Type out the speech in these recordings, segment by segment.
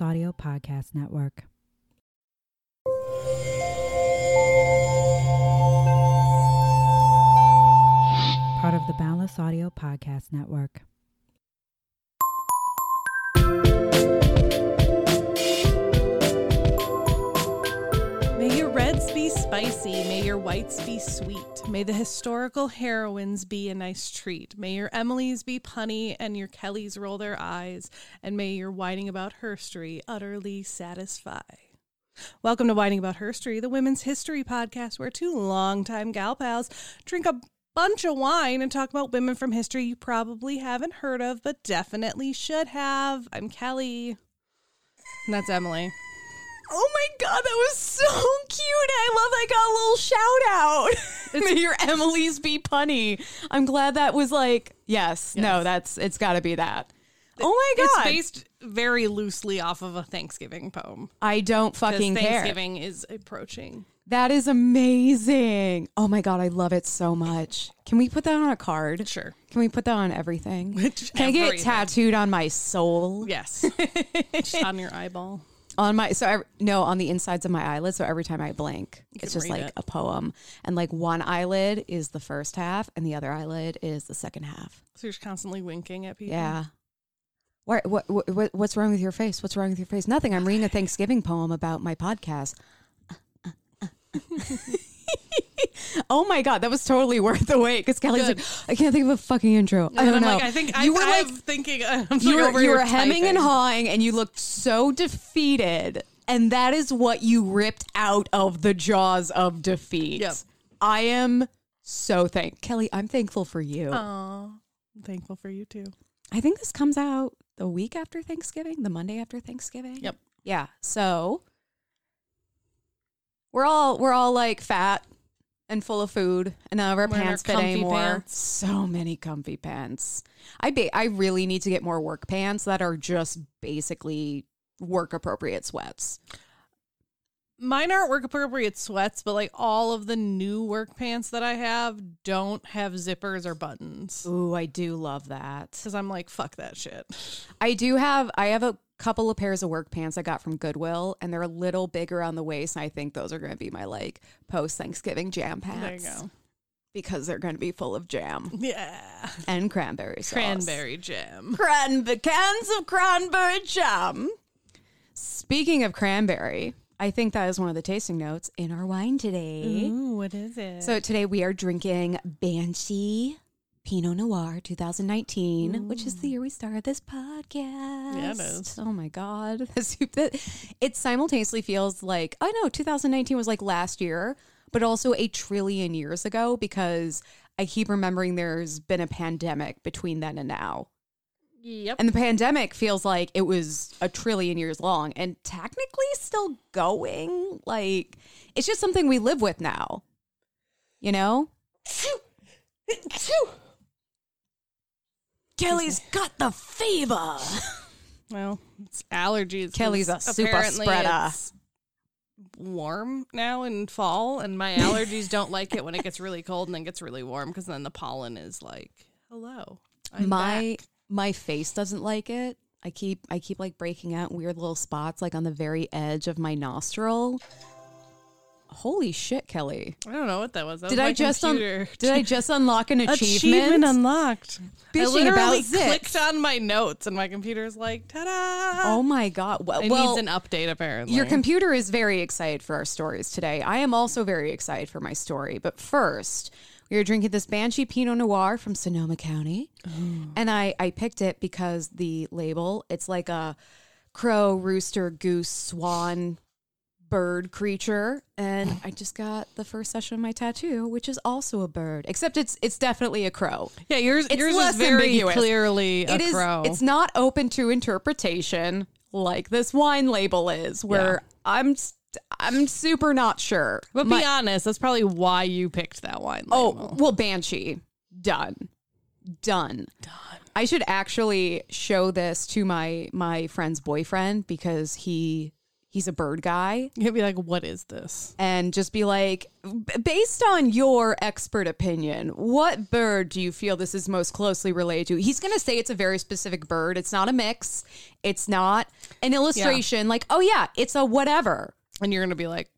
Audio Podcast Network. Part of the Boundless Audio Podcast Network. May your whites be sweet, may the historical heroines be a nice treat, may your Emilys be punny and your Kellys roll their eyes, and may your whining about herstory utterly satisfy. Welcome to Whining About Herstory, the women's history podcast where two longtime gal pals drink a bunch of wine and talk about women from history you probably haven't heard of, but definitely should have. I'm Kelly. And that's Emily. Oh my god, that was so cute. I love I got a little shout out. May your Emily's be punny. I'm glad that was like, yes, no, that's it's gotta be that. Oh my god. It's based very loosely off of a Thanksgiving poem. I don't fucking care. Thanksgiving is approaching. That is amazing. Oh my god, I love it so much. Can we put that on a card? Sure. Can we put that on everything? Which- Can I get it tattooed on my soul? Yes. On your eyeball. On my so every, no on the insides of my eyelids so every time i blink it's just like it. a poem. And like one eyelid is the first half and the other eyelid is the second half. So you're just constantly winking at people. yeah. What, what, what what's wrong with your face? What's wrong with your face? Nothing. I'm reading a thanksgiving poem about my podcast oh my god that was totally worth the wait because kelly's Good. like i can't think of a fucking intro i don't I'm know like, I think you I, were I'm like thinking. Uh, I'm you were, you were hemming and hawing and you looked so defeated and that is what you ripped out of the jaws of defeat Yep. i am so thank kelly i'm thankful for you Aw, I'm thankful for you too. i think this comes out the week after thanksgiving the monday after thanksgiving Yep. yeah so we're all we're all like fat and full of food and none of our Wearing our pants fit comfy anymore pants. so many comfy pants i ba- i really need to get more work pants that are just basically work appropriate sweats Mine aren't work appropriate sweats, but like all of the new work pants that I have don't have zippers or buttons. ooh i do love that Because I'm like, fuck that shit. i do have i have a couple of pairs of work pants i got from goodwill and they're a little bigger on the waist and i think those are going to be my like post thanksgiving jam pants There you go. because they're going to be full of jam Yeah. and cranberry sauce. Cranberry jam. Cranberry cans of cranberry jam. Speaking of cranberry, I think that is one of the tasting notes in our wine today. Ooh, what is it? So today we are drinking Banshee Pinot Noir 2019, which is the mm. year we started this podcast. Yeah, it is. Oh my god, it simultaneously feels like I know 2019 was like last year, but also a trillion years ago because I keep remembering there's been a pandemic between then and now. yep. And the pandemic feels like it was a trillion years long and technically still going. Like, it's just something we live with now. You know? Kelly's got the fever. Well, it's allergies. Kelly's a super spreader. it's Warm now in fall, and my allergies don't like it when it gets really cold and then gets really warm because then the pollen is like, "Hello, I'm my back." my face doesn't like it. I keep I keep like breaking out weird little spots like on the very edge of my nostril. Holy shit, Kelly. I don't know what that was. That Did was I just un- did I just unlock an achievement? Achievement unlocked. I Bitching literally about clicked on my notes, and my computer's like, "Ta-da!" Oh my god. Well, it well needs an update apparently. your computer is very excited for our stories today. I am also very excited for my story. But first, we are drinking this Banshee Pinot Noir from Sonoma County. Oh. And I, I picked it because the label, it's like a crow, rooster, goose, swan, bird creature. And I just got the first session of my tattoo, which is also a bird. Except it's it's definitely a crow. yeah, yours It's yours less is very ambiguous. clearly a It is. crow. It's not open to interpretation like this wine label is, where I'm st- I'm super not sure. But My- be honest, that's probably why you picked that wine. oh well, Banshee done, done, done. I should actually show this to my my friend's boyfriend because he he's a bird guy You'd be like, what is this? and just be like, based on your expert opinion, what bird do you feel this is most closely related to? He's going to say it's a very specific bird. It's not a mix. It's not an illustration. Like, oh yeah, it's a whatever. And you're gonna be like,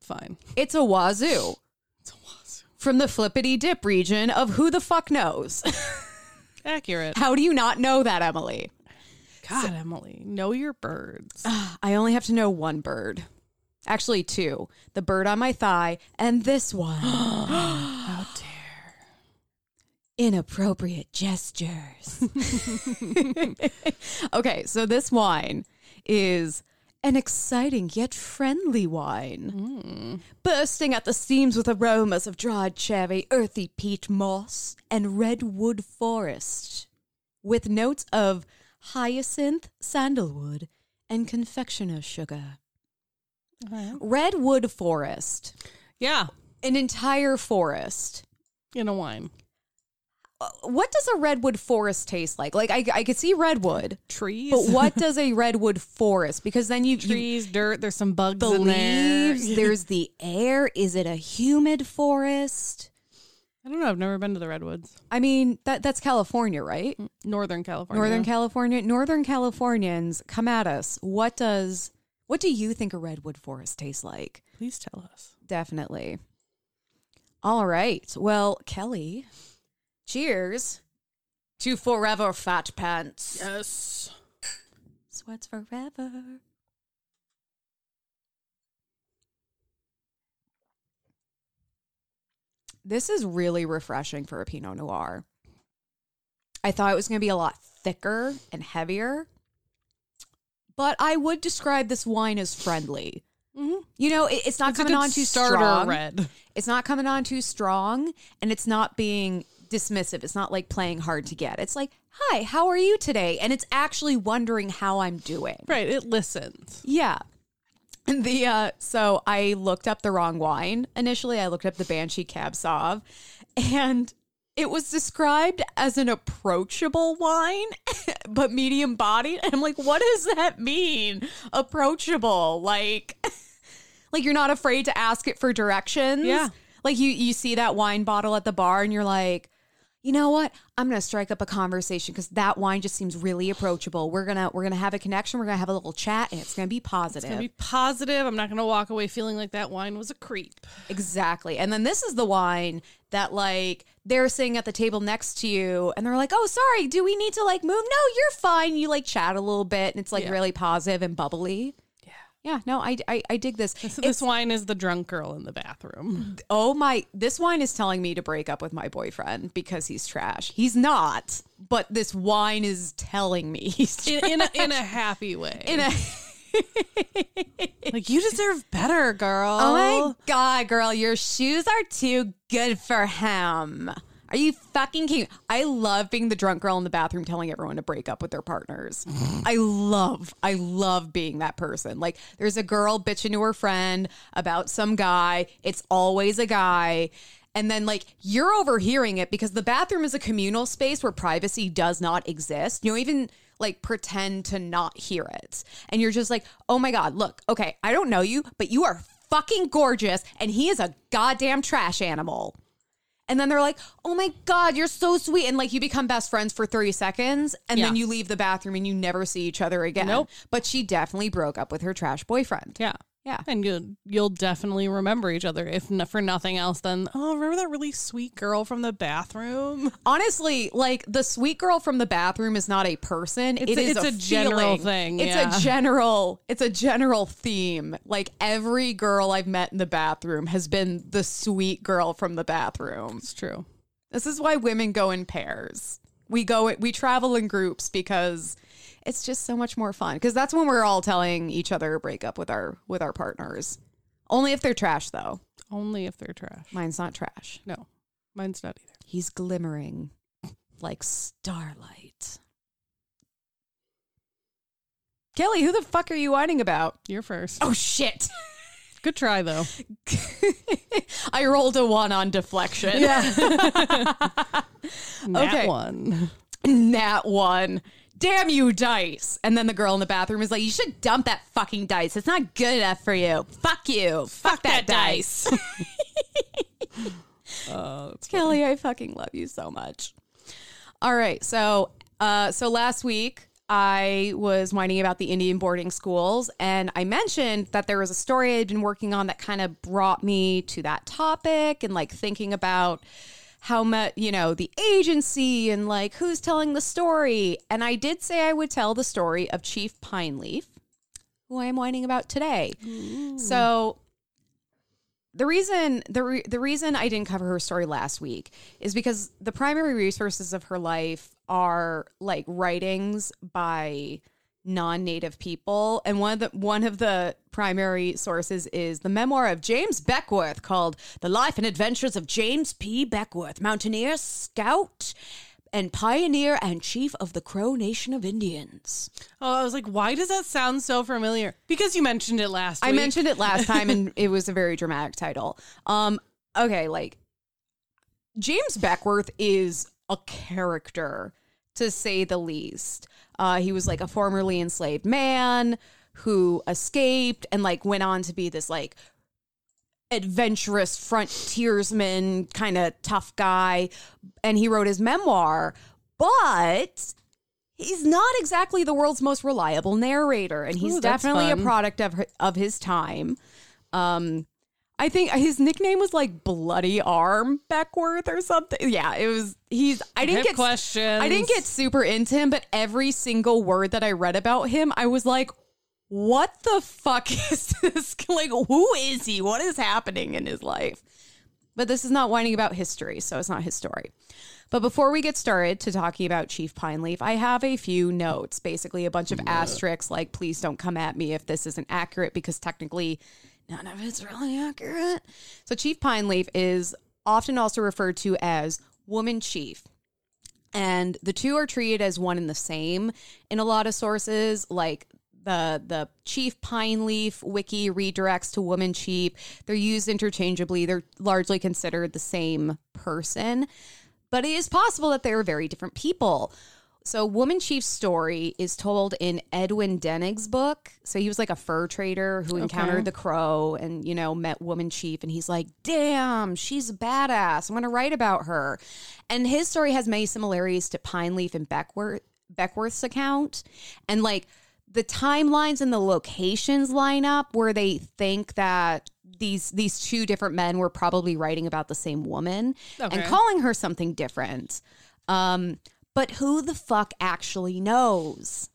fine. It's a wazoo It's a wazoo. from the flippity dip region of who the fuck knows. Accurate. How do you not know that, Emily? God, Emily, know your birds. I only have to know one bird. Actually, two. The bird on my thigh and this one. How dare. Inappropriate gestures. okay, so this wine is an exciting yet friendly wine, hmm. bursting at the seams with aromas of dried cherry, earthy peat moss, and redwood forest, with notes of hyacinth, sandalwood, and confectioner's sugar. Redwood forest, Yeah, an entire forest. in a wine. Uh, what does a redwood forest taste like? Like I, I could see redwood, Trees. but what does a redwood forest? Because then you, you Trees, dirt, there's some bugs the in there. leaves, there's the air. Is it a humid forest? I don't know. I've never been to the redwoods. I mean, that that's California, right? Mm, Northern California. Northern California. Northern Californians, come at us. What does what do you think a redwood forest tastes like? Please tell us. Definitely. All right. Well, Kelly, cheers to forever fat pants. Yes. Sweats forever. This is really refreshing for a Pinot Noir. I thought it was going to be a lot thicker and heavier, but I would describe this wine as friendly. Mm-hmm. You know, it- it's not It's coming on too starter strong. red. It's not coming on too strong, and it's not being dismissive. It's not like playing hard to get. It's like, "Hi, how are you today?" And it's actually wondering how I'm doing. Right. It listens. Yeah. The uh so I looked up the wrong wine. Initially I looked up the Banshee Cab Sauv and it was described as an approachable wine, but medium bodied. And I'm like, what does that mean? Approachable. Like like you're not afraid to ask it for directions. Yeah. Like you you see that wine bottle at the bar and you're like, you know what? I'm gonna strike up a conversation because that wine just seems really approachable. We're gonna we're gonna have a connection. We're gonna have a little chat, and it's gonna be positive. It's gonna be positive. I'm not gonna walk away feeling like that wine was a creep. exactly. And then this is the wine that like they're sitting at the table next to you, and they're like, "Oh, sorry, do we need to like move?" No, you're fine. You like chat a little bit, and it's like Yeah. really positive and bubbly. Yeah. No, I, I, I dig this. This, this wine is the drunk girl in the bathroom. oh my, this wine is telling me to break up with my boyfriend because he's trash. He's not, but this wine is telling me he's trash. In, in, a, in a happy way. In a, like, you deserve better, girl. oh my god, girl, your shoes are too good for him. Are you fucking kidding? I love being the drunk girl in the bathroom telling everyone to break up with their partners. Mm-hmm. I love, I love being that person. Like, there's a girl bitching to her friend about some guy. It's always a guy. And then, like, you're overhearing it because the bathroom is a communal space where privacy does not exist. You don't even like pretend to not hear it. And you're just like, oh my God, look, okay, I don't know you, but you are fucking gorgeous. And he is a goddamn trash animal. And then they're like, oh my God, you're so sweet. And like you become best friends for 30 seconds and then you leave the bathroom and you never see each other again. Nope. But she definitely broke up with her trash boyfriend. Yeah. Yeah. And you'll you'll definitely remember each other if n- for nothing else than oh remember that really sweet girl from the bathroom Honestly, like the sweet girl from the bathroom is not a person. It's It a- is it's a general thing, It's yeah. a general. It's a general theme. Like every girl I've met in the bathroom has been the sweet girl from the bathroom. it's true This is why women go in pairs. We go. We travel in groups because it's just so much more fun. Because that's when we're all telling each other to break up with our with our partners. Only if they're trash, though. only if they're trash Mine's not trash. no mine's not either He's glimmering like starlight. Kelly, who the fuck are you whining about? you're first Oh shit. good try though I rolled a one on deflection. Okay. That one Nat one. Damn you, dice. And then the girl in the bathroom is like, you should dump that fucking dice. It's not good enough for you. Fuck you. Fuck, that, that dice. Oh, Kelly, I fucking love you so much. All right, so uh, so last week I was whining about the Indian boarding schools, and I mentioned that there was a story I'd been working on that kind of brought me to that topic, and like thinking about how much you know the agency and like who's telling the story. And I did say I would tell the story of Chief Pineleaf, who I am whining about today. So the reason the re- the reason I didn't cover her story last week is because the primary resources of her life are like writings by non-native people and one of the one of the primary sources is the memoir of James Beckwourth called The Life and Adventures of James P. Beckwourth, mountaineer, scout, and pioneer and chief of the Crow Nation of Indians. Oh, I was like, why does that sound so familiar? Because you mentioned it last time. I week. mentioned it last time and it was a very dramatic title. Um okay, like James Beckwourth is a character to say the least. Uh he was like a formerly enslaved man who escaped and like went on to be this like adventurous frontiersman kind of tough guy and he wrote his memoir but he's not exactly the world's most reliable narrator and he's Ooh, definitely a product of of his time um I think his nickname was like Bloody Arm Beckwourth or something. Yeah, it was. He's. I didn't have get questions. I didn't get super into him, but every single word that I read about him, I was like, "What the fuck is this? Like, who is he? What is happening in his life?" But this is not whining about history, so it's not his story. But before we get started to talking about Chief Pineleaf, I have a few notes, basically a bunch of asterisks, like please don't come at me if this isn't accurate, because technically none of it's really accurate. So Chief Pineleaf is often also referred to as Woman Chief. And the two are treated as one and the same in a lot of sources, like the the chief pine leaf wiki redirects to woman chief they're used interchangeably they're largely considered the same person but it is possible that they are very different people so woman chief's story is told in edwin denig's book. So he was like a fur trader who encountered the crow and you know met woman chief and he's like damn she's a badass. I'm gonna write about her. And his story has many similarities to pine leaf and beckwourth beckwourth's account. And like the timelines and the locations line up where they think that these these two different men were probably writing about the same woman and calling her something different. Um, but who the fuck actually knows?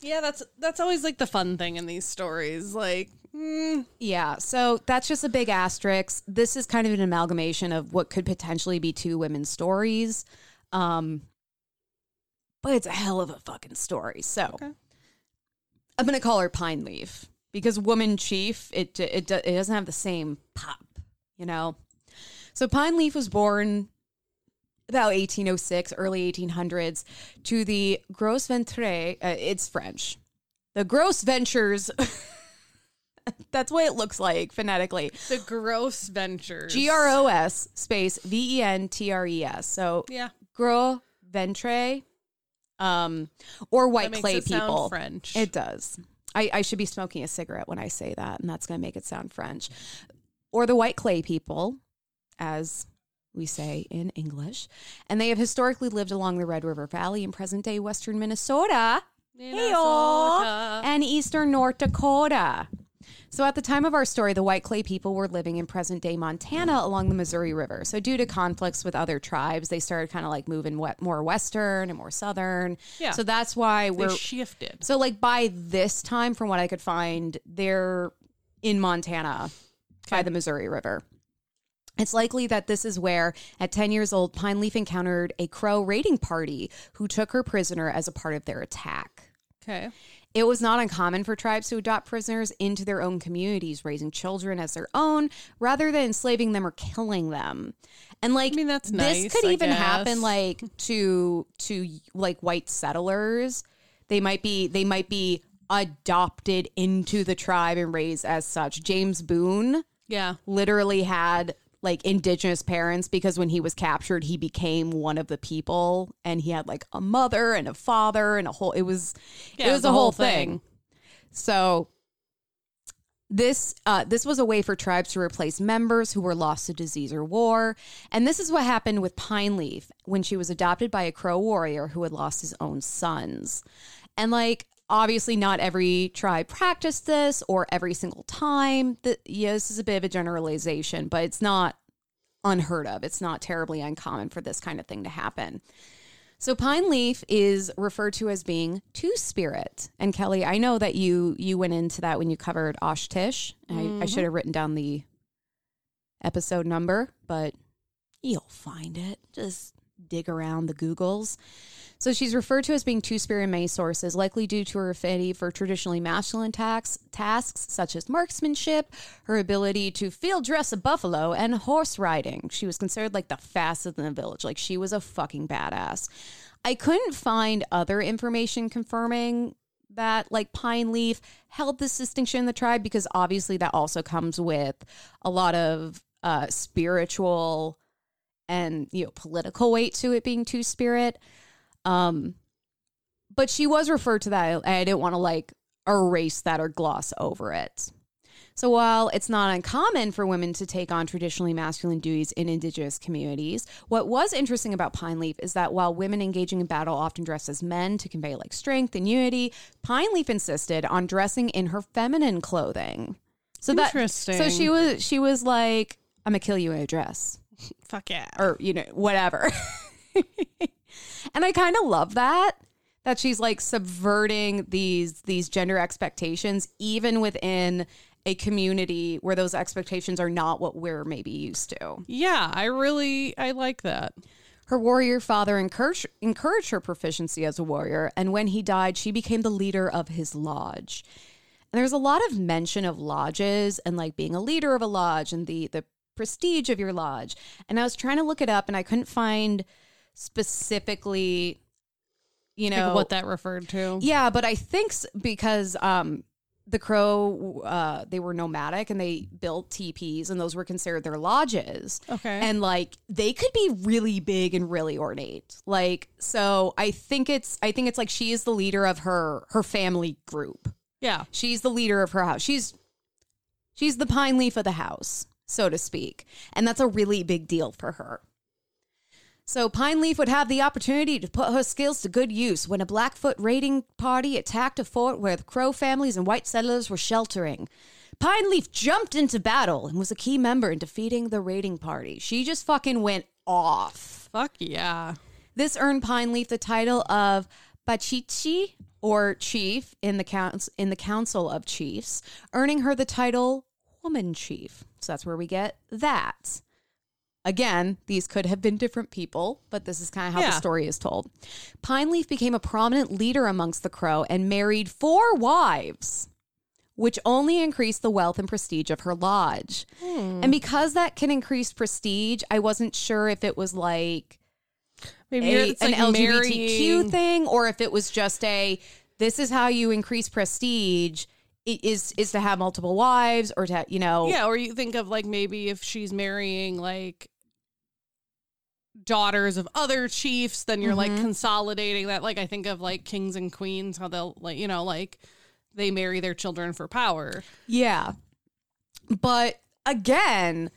Yeah, that's that's always like the fun thing in these stories. Like, mm, Yeah, so that's just a big asterisk. This is kind of an amalgamation of what could potentially be two women's stories. Um, but it's a hell of a fucking story. So Okay. I'm going to call her Pine Leaf because Woman Chief, it, it, it doesn't have the same pop, you know? So Pine Leaf was born about 1806, early 1800s, to the Gros Ventre. Uh, it's French. The Gross Ventures. That's what it looks like phonetically. the gross ventures. G R O S space V E N T R E S. So Yeah, Gros Ventre, um, or white clay people. French. It does. I, I should be smoking a cigarette when I say that, and that's going to make it sound French. Or the white clay people, as we say in English. And they have historically lived along the Red River Valley in present day western Minnesota Minnesota. and eastern North Dakota. So at the time of our story, the white clay people were living in present day Montana along the Missouri River. So due to conflicts with other tribes, they started kind of like moving wet, more western and more southern. Yeah. So that's why we're shifted. so like by this time, from what I could find, they're in Montana by the Missouri River. It's likely that this is where, at 10 years old, Pine Leaf encountered a Crow raiding party who took her prisoner as a part of their attack. Okay. It was not uncommon for tribes to adopt prisoners into their own communities, raising children as their own rather than enslaving them or killing them. And like I mean, that's this nice, could I even guess. happen like to to like white settlers. They might be they might be adopted into the tribe and raised as such. James Boone Yeah. literally had like indigenous parents because when he was captured he became one of the people and he had like a mother and a father and a whole it was Yeah, it was a whole thing. thing. So this uh, this was a way for tribes to replace members who were lost to disease or war, and this is what happened with Pine Leaf when she was adopted by a Crow warrior who had lost his own sons, and like obviously not every tribe practiced this or every single time. That yeah, this is a bit of a generalization, but it's not unheard of. It's not terribly uncommon for this kind of thing to happen. So pine leaf is referred to as being two spirit. And Kelly, I know that you you went into that when you covered Osh-Tisch. I, I mm-hmm. should have written down the episode number, but you'll find it. Just dig around the Googles. So she's referred to as being two spirit in many sources, likely due to her affinity for traditionally masculine tax, tasks such as marksmanship, her ability to field dress a buffalo, and horse riding. She was considered like the fastest in the village. Like she was a fucking badass. I couldn't find other information confirming that like pine leaf held this distinction in the tribe because obviously that also comes with a lot of uh spiritual and you know political weight to it being two spirit um but she was referred to that i didn't want to like erase that or gloss over it so while it's not uncommon for women to take on traditionally masculine duties in indigenous communities, what was interesting about Pine Leaf is that while women engaging in battle often dress as men to convey like strength and unity, Pine Leaf insisted on dressing in her feminine clothing. So that Interesting. so she was she was like, I'm gonna kill you in a dress Fuck yeah. or you know whatever and i kind of love that that she's like subverting these these gender expectations even within a community where those expectations are not what we're maybe used to Yeah, I really I like that. her warrior father encouraged, encouraged her proficiency as a warrior, and when he died, she became the leader of his lodge. And there's a lot of mention of lodges and like being a leader of a lodge and the the prestige of your lodge. And I was trying to look it up, and I couldn't find specifically, you know, Like what that referred to. yeah, but I think because um, the Crow, uh, they were nomadic and they built teepees, and those were considered their lodges. Okay. and like they could be really big and really ornate. Like, so I think it's, I think it's like she is the leader of her her family group. Yeah. She's the leader of her house. She's she's the pine leaf of the house, so to speak. And that's a really big deal for her. So Pine Leaf would have the opportunity to put her skills to good use when a Blackfoot raiding party attacked a fort where the Crow families and white settlers were sheltering. Pine Leaf jumped into battle and was a key member in defeating the raiding party. She just fucking went off. Fuck yeah. This earned Pine Leaf the title of Bachichi or chief in the council in the Council of Chiefs, earning her the title Woman Chief. So that's where we get that. Again, these could have been different people, but this is kind of how the story is told. Pine Leaf became a prominent leader amongst the Crow and married four wives, which only increased the wealth and prestige of her lodge. Hmm. And because that can increase prestige, I wasn't sure if it was like Maybe a, it's an like LGBTQ marrying- thing, or if it was just a this is how you increase prestige is is to have multiple wives or to you know Yeah, or you think of like maybe if she's marrying like daughters of other chiefs, then you're Mm-hmm. like consolidating that. Like I think of like kings and queens, how they'll like, you know, like they marry their children for power. yeah. But again.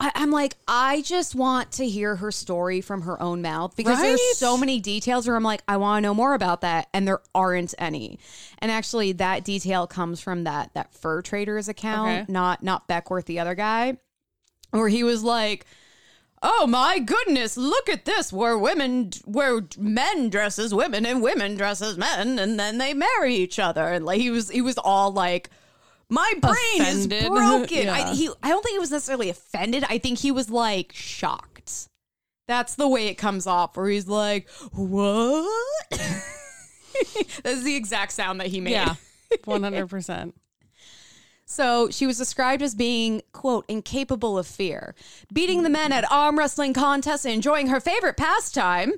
I, I'm like, I just want to hear her story from her own mouth because Right? there's so many details where I'm like, I want to know more about that, and there aren't any. And actually, that detail comes from that that fur traders account, Okay. not not Beckwourth, the other guy, where he was like, "Oh my goodness, look at this! Where women, where men dress as women and women dress as men, and then they marry each other." And like he was, he was all like, "My brain Offended. is broken." I, he, I don't think he was necessarily offended. I think he was like shocked. That's the way it comes off, where he's like, "What?" That's the exact sound that he made. Yeah. One hundred percent. So she was described as being, quote, incapable of fear, beating the men at arm wrestling contests and enjoying her favorite pastime,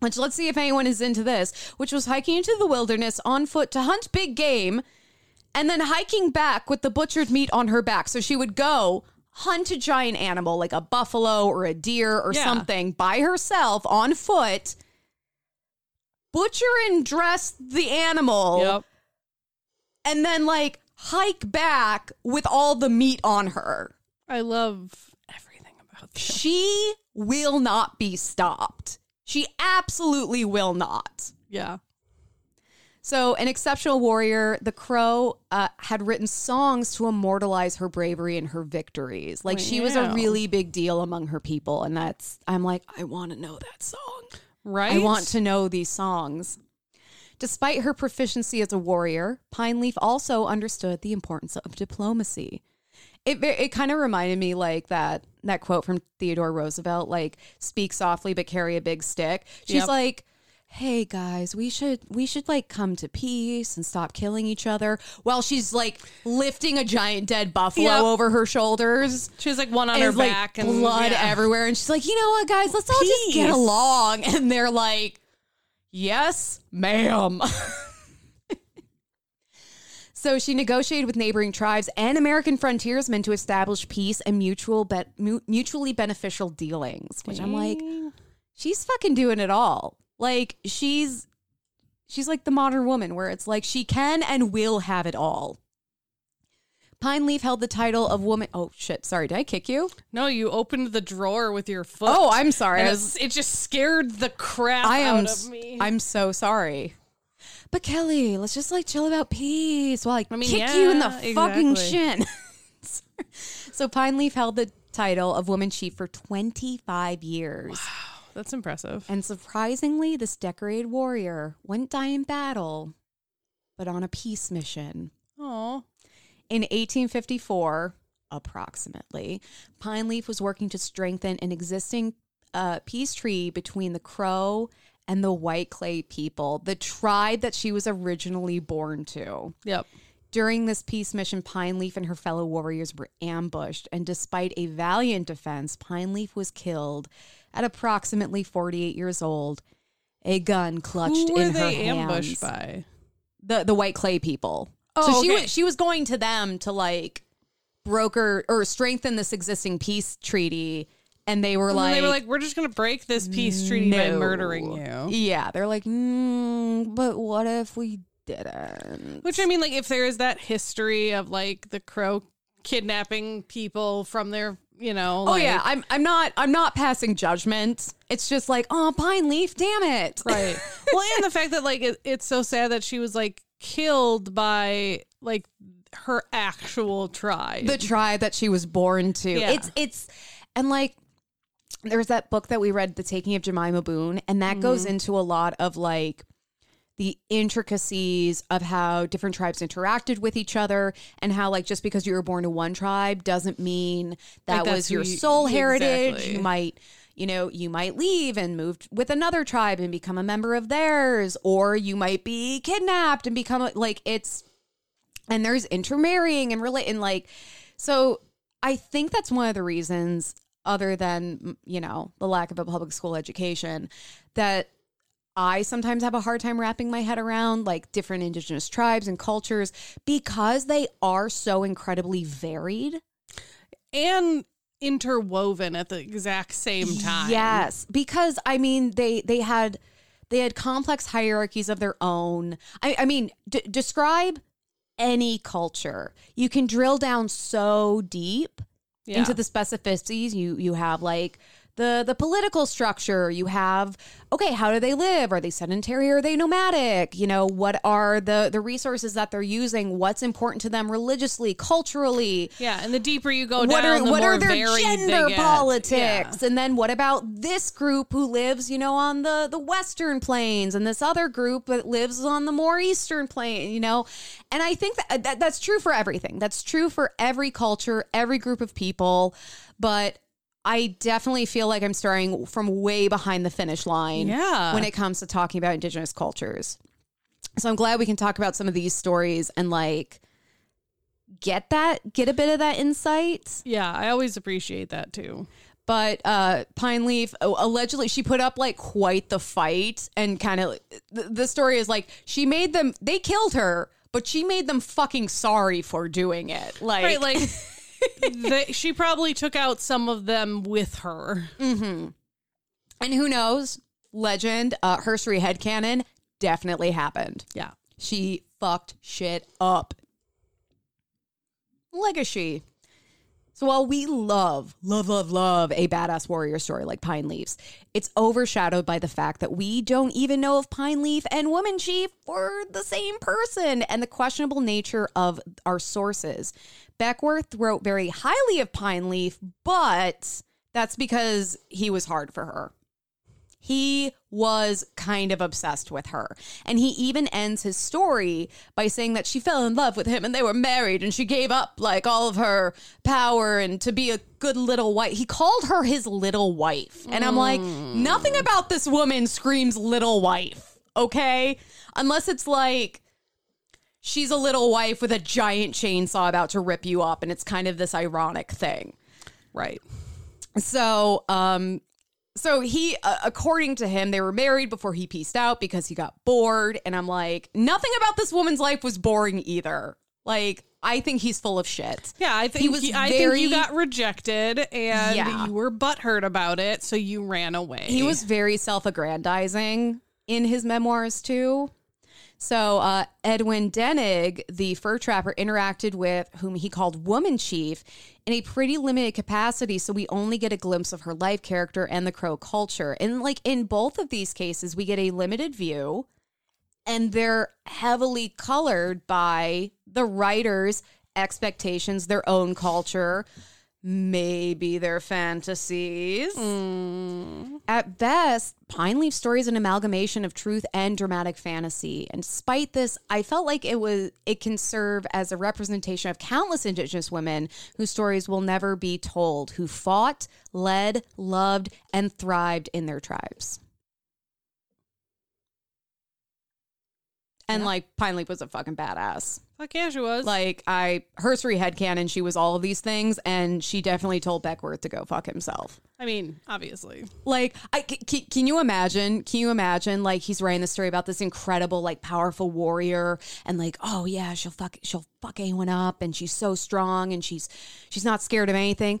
which let's see if anyone is into this, which was hiking into the wilderness on foot to hunt big game and then hiking back with the butchered meat on her back. So she would go hunt a giant animal like a buffalo or a deer or Yeah. something by herself on foot, butcher and dress the animal, Yep. and then like hike back with all the meat on her. I love everything about this. She will not be stopped. She absolutely will not. Yeah. So, an exceptional warrior, the crow uh, had written songs to immortalize her bravery and her victories. Like, she was a really big deal among her people. And that's, I'm like, I want to know that song. Right. I want to know these songs. Despite her proficiency as a warrior, Pine Leaf also understood the importance of diplomacy. It it kind of reminded me like that that quote from Theodore Roosevelt, like "Speak softly but carry a big stick." She's Yep. like, "Hey guys, we should we should like come to peace and stop killing each other." While she's like lifting a giant dead buffalo Yep. over her shoulders she's like one on her like back and blood yeah. everywhere. And she's like, you know what, guys, let's all just get along. And they're like, yes, ma'am. so she negotiated with neighboring tribes and American frontiersmen to establish peace and mutual be- mutually beneficial dealings. Which I'm like, she's fucking doing it all. Like she's she's like the modern woman where it's like she can and will have it all. Pine Leaf held the title of woman. Oh shit! Sorry, did I kick you? No, you opened the drawer with your foot. Oh, I'm sorry. I was- it just scared the crap I am. out of me. I'm so sorry. But Kelly, let's just like chill about peace while I, I mean, kick you in the yeah, fucking shin. so Pine Leaf held the title of woman chief for 25 years. That's impressive. And surprisingly, this decorated warrior wouldn't die in battle, but on a peace mission. Oh, In 1854, approximately, Pine Leaf was working to strengthen an existing uh, peace treaty between the Crow and the White Clay people, the tribe that she was originally born to. yep. During this peace mission, Pine Leaf and her fellow warriors were ambushed, and despite a valiant defense, Pine Leaf was killed at approximately 48 years old. A gun clutched Who were in her they hands ambushed by? the the white clay people. Oh, so she okay. was she was going to them to like broker or strengthen this existing peace treaty, and they were And like, they were like, "We're just gonna break this peace treaty by murdering you." Yeah, they're like, mm, but what if we didn't? Which I mean, like, if there is that history of like the crow kidnapping people from their, you know, Oh like, yeah, I'm I'm not I'm not passing judgment. It's just like, oh, pine leaf, damn it. right. well, and the fact that like it, it's so sad that she was like killed by like her actual tribe. the tribe that she was born to. Yeah. It's it's and like there's that book that we read, The Taking of Jemima Boone, and that goes Mm-hmm. into a lot of like the intricacies of how different tribes interacted with each other and how like just because you were born to one tribe doesn't mean that Like, was your you- soul heritage. exactly. You might you know, you might leave and move with another tribe and become a member of theirs, or you might be kidnapped and become a, like it's and there's intermarrying and relate and like so i think that's one of the reasons other than you know the lack of a public school education that i sometimes have a hard time wrapping my head around like different indigenous tribes and cultures because they are so incredibly varied and interwoven at the exact same time. Yes, because I mean they they had they had complex hierarchies of their own. I, I mean, d- describe any culture. You can drill down so deep Yeah. into the specificities. You you have like the the political structure. You have okay, how do they live? Are they sedentary? Are they nomadic? You know, what are the the resources that they're using? What's important to them religiously, culturally? Yeah, and the deeper you go what down, are the what more are their gender politics and then what about this group who lives you know on the the western plains and this other group that lives on the more eastern plain you know and i think that, that that's true for everything that's true for every culture every group of people but I definitely feel like I'm starting from way behind the finish line Yeah. when it comes to talking about indigenous cultures. So I'm glad we can talk about some of these stories and like get that, get a bit of that insight. Yeah, I always appreciate that too. But uh, Pine Leaf uh, allegedly she put up like quite the fight and kind of the, the story is like she made them they killed her, but she made them fucking sorry for doing it. Like, Right, like they, she probably took out some of them with her. And who knows? Legend, uh, Herstory headcanon definitely happened. Yeah. She fucked shit up. Legacy. So while we love, love, love, love a badass warrior story like Pine Leaves, it's overshadowed by the fact that we don't even know if Pine Leaf and Woman Chief were the same person and the questionable nature of our sources. Beckwourth wrote very highly of Pine Leaf, but that's because he was hard for her. He was kind of obsessed with her. And he even ends his story by saying that she fell in love with him and they were married and she gave up like all of her power and to be a good little wife. He called her his little wife. And I'm like, nothing about this woman screams little wife, okay? Unless it's like she's a little wife with a giant chainsaw about to rip you up and it's kind of this ironic thing. Right. So, um, so he, uh, according to him, they were married before he pieced out because he got bored. And I'm like, nothing about this woman's life was boring either. Like, I think he's full of shit. Yeah, I think He was you- I think you got rejected and Yeah. you were butthurt about it, so you ran away. He was very self-aggrandizing in his memoirs too. So uh, Edwin Denig, the fur trapper, interacted with whom he called Woman Chief in a pretty limited capacity. So we only get a glimpse of her life character and the crow culture. And like in both of these cases, we get a limited view, and they're heavily colored by the writer's expectations, their own culture, maybe their fantasies. At best, Pine Leaf Story is an amalgamation of truth and dramatic fantasy. And despite this, I felt like it was it can serve as a representation of countless indigenous women whose stories will never be told, who fought, led, loved, and thrived in their tribes. And like Pine Leaf was a fucking badass. Fuck yeah, she was. Like I Herstory headcanon, she was all of these things, and she definitely told Beckwourth to go fuck himself. I mean, obviously. Like, I c- c- can you imagine? Can you imagine? Like, he's writing the story about this incredible, like, powerful warrior, and like, oh yeah, she'll fuck, she'll fuck anyone up, and she's so strong, and she's she's not scared of anything.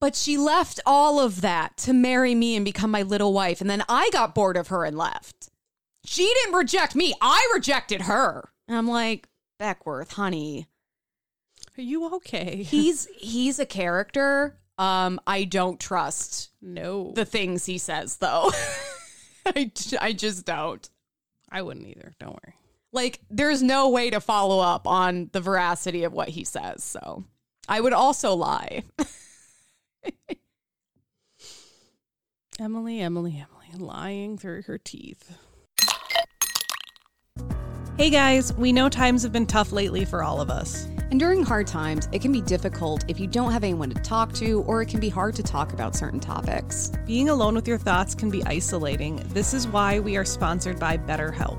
But she left all of that to marry me and become my little wife, and then I got bored of her and left. She didn't reject me; I rejected her. And I'm like, Beckwourth, honey, Are you okay? he's he's a character. Um, I don't trust no. the things he says though I I just don't I wouldn't either. Don't worry. like there's no way to follow up on the veracity of what he says so i would also lie Emily, Emily, Emily, lying through her teeth. Hey guys, we know times have been tough lately for all of us. and during hard times it can be difficult if you don't have anyone to talk to or it can be hard to talk about certain topics Being alone with your thoughts can be isolating. This is why we are sponsored by BetterHelp.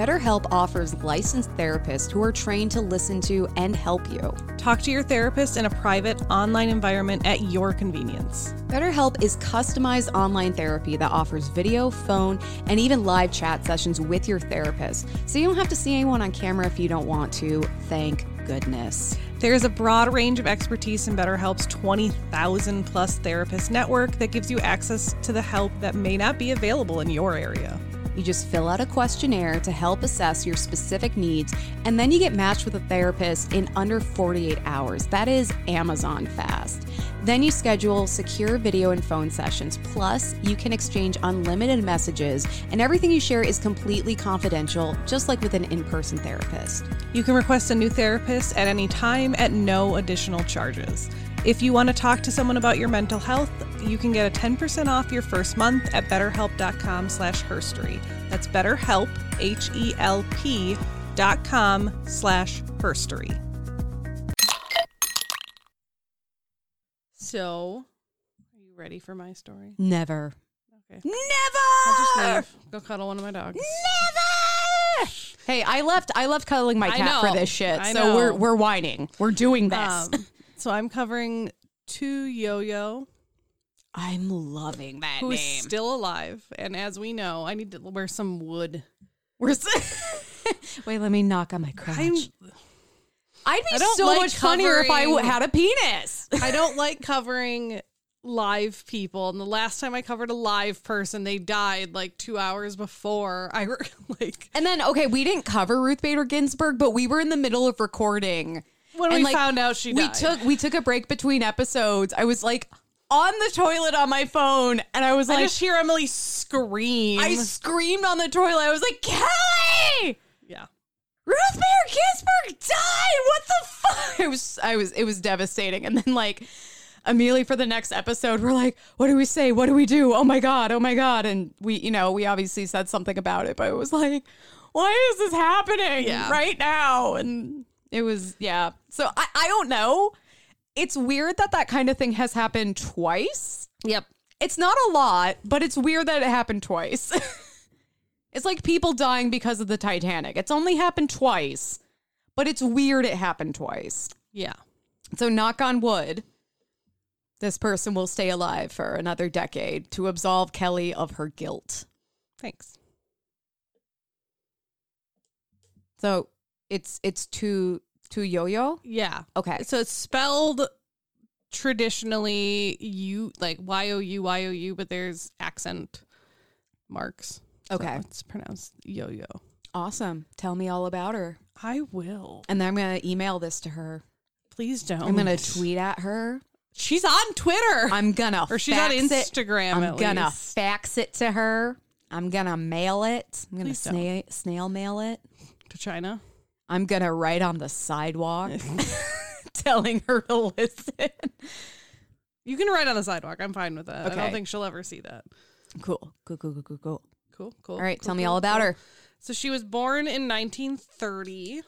BetterHelp offers licensed therapists who are trained to listen to and help you. Talk to your therapist in a private online environment at your convenience. BetterHelp is customized online therapy that offers video, phone, and even live chat sessions with your therapist. So you don't have to see anyone on camera if you don't want to. Thank goodness. There is a broad range of expertise in BetterHelp's 20,000 plus therapist network that gives you access to the help that may not be available in your area. You just fill out a questionnaire to help assess your specific needs, and then you get matched with a therapist in under 48 hours. That is Amazon fast. Then you schedule secure video and phone sessions. Plus, you can exchange unlimited messages, and everything you share is completely confidential, just like with an in person therapist. You can request a new therapist at any time at no additional charges. If you want to talk to someone about your mental health, you can get a 10% off your first month at betterhelp.com slash herstory. That's betterhelp, H-E-L-P dot com slash herstory. So, are you ready for my story? Never. Okay. Never! I'll just leave. Go cuddle one of my dogs. Never! Hey, I left I left cuddling my cat for this shit. I so know. we're we're whining. We're doing this. Um, so I'm covering Tu Youyou I'm loving that who is name. still alive. And as we know, I need to wear some wood. We're Wait, let me knock on my crotch. I'm I'd be so like much funnier if I w- had a penis. I don't like covering live people. And the last time I covered a live person, they died like two hours before I re- like And then, okay, we didn't cover Ruth Bader Ginsburg, but we were in the middle of recording. When And, we found out she we died. took we took a break between episodes. I was like on the toilet on my phone, and I was like, I just hear Emily scream. I screamed on the toilet. I was like, Kelly, yeah. Ruth Bader Ginsburg died. What the fuck? It was I was it was devastating. And then like immediately for the next episode, we're like, what do we say? What do we do? Oh my god, oh my god. And we, you know, we obviously said something about it, but it was like, why is this happening Yeah. right now? And it was yeah. So I I don't know. It's weird that that kind of thing has happened twice. Yep. It's not a lot, but it's weird that it happened twice. it's like people dying because of the Titanic. It's only happened twice, but it's weird it happened twice. Yeah. So, knock on wood, this person will stay alive for another decade to absolve Kelley of her guilt. Thanks. So, it's it's to to yo yo. Yeah. Okay. So it's spelled traditionally you like Y O U Y O U, but there's accent marks. So Okay. it's pronounced yo yo. Awesome. Tell me all about her. I will. And then I'm going to email this to her. Please don't. I'm to tweet at her. She's on Twitter. I'm gonna or she's on fax it. Instagram. I'm gonna least. fax it to her. I'm gonna mail it. I'm gonna Please don't. snail, snail mail it. to China. I'm gonna write on the sidewalk telling her to listen. You can write on the sidewalk. I'm fine with that. I Okay. don't think she'll ever see that. Cool. Cool, cool, cool, cool, cool. Cool, cool. All right, cool, tell me cool, all about cool. her. So she was born in 1930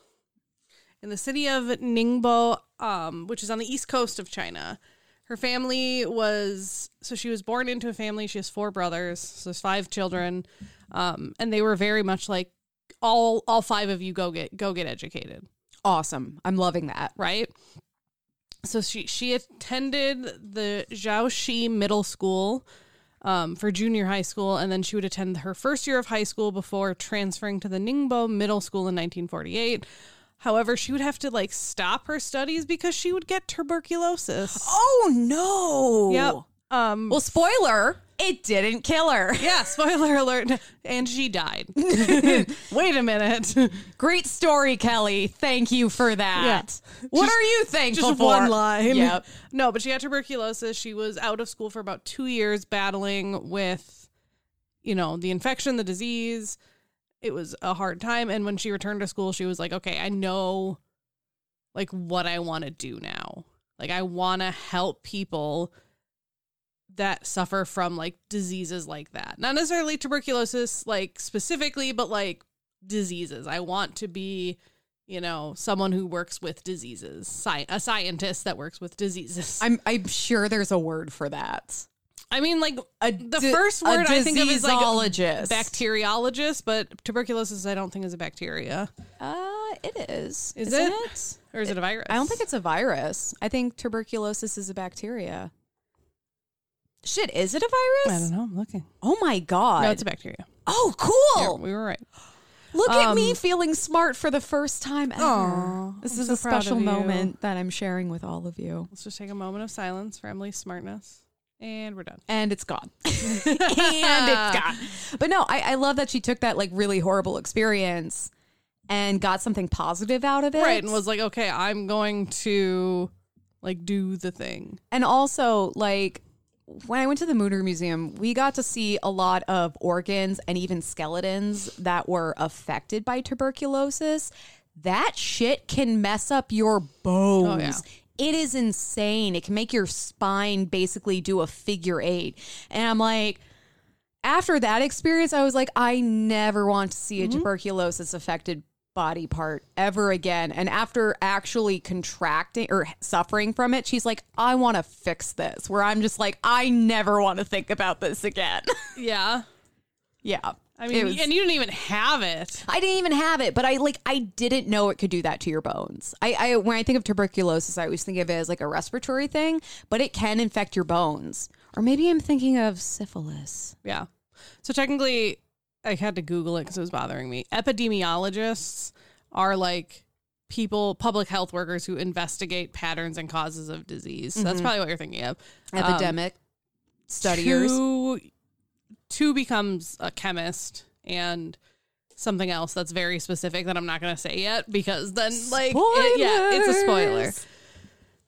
in the city of Ningbo, um, which is on the east coast of China. Her family was so she was born into a family. She has four brothers, so there's five children, um, and they were very much like all all five of you go get go get educated, Awesome. I'm loving that. right? So she she attended the Zhaoxi Middle School um, for junior high school, and then she would attend her first year of high school before transferring to the Ningbo Middle School in 1948. However, she would have to like stop her studies because she would get tuberculosis. Oh no. Yep. Um. Well, spoiler, it didn't kill her. yeah. Spoiler alert. And she died. Wait a minute. Great story, Kelley. Thank you for that. What Just- are you thankful Just for? one line. Yep. No, but she had tuberculosis. She was out of school for about two years battling with, you know, the infection, the disease. It was a hard time. And when she returned to school, she was like, okay, I know like what I want to do now. Like I want to help people that suffer from like diseases like that. Not necessarily tuberculosis like specifically, but like diseases. I want to be, you know, someone who works with diseases, sci- a scientist that works with diseases. I'm I'm sure there's a word for that. I mean, like A the di- first word I think of is like bacteriologist, but tuberculosis I don't think is a bacteria, Uh, it is. Is Isn't it? it? or is it a virus? I don't think it's a virus. I think tuberculosis is a bacteria. Shit, is it a virus? I don't know. I'm looking. Oh my god. No, it's a bacteria. oh, cool. Yeah, cool. we were right. Look at me Um, feeling smart for the first time ever. Aw, this I'm is so a proud of special you. moment that I'm sharing with all of you. Let's just take a moment of silence for Emily's smartness, and we're done. and it's gone. and it's gone. But no, I, I love that she took that like really horrible experience and got something positive out of it. Right, and was like, okay, I'm going to like do the thing. and also like when I went to the Mütter Museum, we got to see a lot of organs and even skeletons that were affected by tuberculosis. That shit can mess up your bones. Oh, yeah. It is insane. It can make your spine basically do a figure eight. And I'm like, after that experience, I was like, I never want to see a mm-hmm. tuberculosis affected body part ever again. And after actually contracting or suffering from it, she's like, I want to fix this. Where I'm just like, I never want to think about this again. Yeah, yeah. I mean, was- and you didn't even have it. I didn't even have it, but I like I didn't know it could do that to your bones. I, I when I think of tuberculosis, I always think of it as like a respiratory thing, but it can infect your bones. Or maybe I'm thinking of syphilis. Yeah. So technically, I had to Google it because it was bothering me. Epidemiologists are like people, public health workers who investigate patterns and causes of disease. So that's probably what you're thinking of. Um, Epidemic studiers. Tu, Tu becomes a chemist and something else that's very specific that I'm not going to say yet because then like it- yeah, it's a spoiler. Spoilers.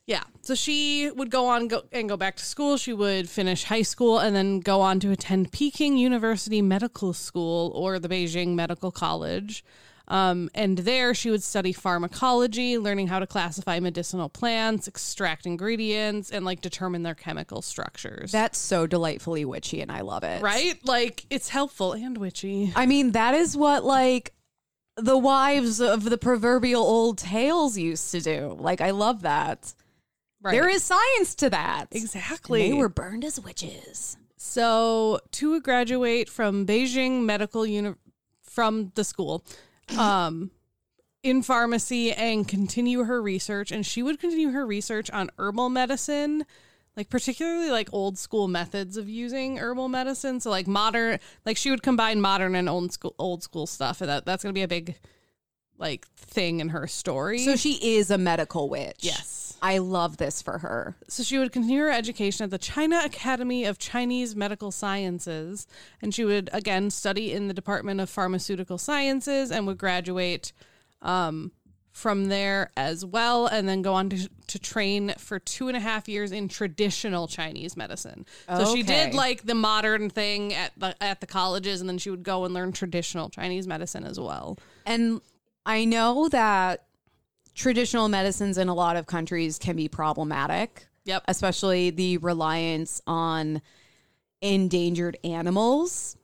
Yeah. So she would go on go, and go back to school. She would finish high school and then go on to attend Peking University Medical School or the Beijing Medical College. Um, and there she would study pharmacology, learning how to classify medicinal plants, extract ingredients, and like determine their chemical structures. That's so delightfully witchy, and I love it. right? Like it's helpful and witchy. I mean, that is what like the wives of the proverbial old tales used to do. Like, I love that. Right. There is science to that. exactly. They were burned as witches. So to graduate from Beijing Medical Uni- from the school, um, in pharmacy and continue her research, and she would continue her research on herbal medicine, like particularly like old school methods of using herbal medicine. So like modern, like she would combine modern and old school old school stuff, and that that's gonna be a big like thing in her story. So she is a medical witch. yes. I love this for her. So she would continue her education at the China Academy of Chinese Medical Sciences, and she would again study in the Department of Pharmaceutical Sciences and would graduate um, from there as well, and then go on to, to train for two and a half years in traditional Chinese medicine. So she did like the modern thing at the at the colleges, and then she would go and learn traditional Chinese medicine as well. And I know that traditional medicines in a lot of countries can be problematic. Yep. Especially the reliance on endangered animals.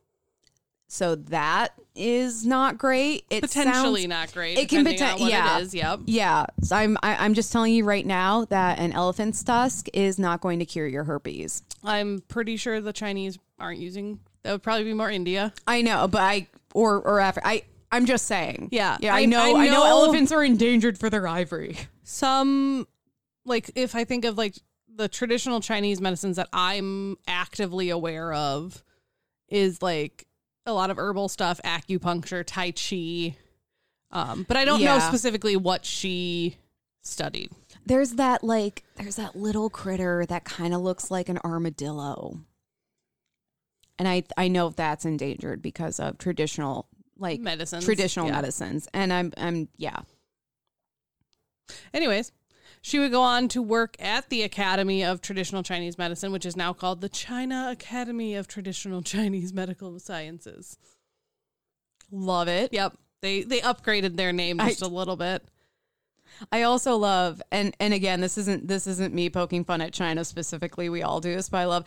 So that is not great. It Potentially sounds- not great. It can depending on poten- what yeah. it is. Yep. Yeah, so I'm I, I'm just telling you right now that an elephant's tusk is not going to cure your herpes. I'm pretty sure the Chinese aren't using. That would probably be more India. I know, but I or or after I I'm just saying. Yeah, yeah. I, I- know. I I know, know- elephants are endangered for their ivory. Some, like, if I think of like the traditional Chinese medicines that I'm actively aware of, is like a lot of herbal stuff, acupuncture, tai chi. Um, but I don't know specifically what she studied. There's that like there's that little critter that kind of looks like an armadillo. And I I know that's endangered because of traditional like Medicines, traditional yeah. medicines. And I'm I'm yeah. Anyways, she would go on to work at the Academy of Traditional Chinese Medicine, which is now called the China Academy of Traditional Chinese Medical Sciences. Love it. Yep. They they upgraded their name just a little bit. I also love and and again this isn't this isn't me poking fun at China specifically. We all do this, but I love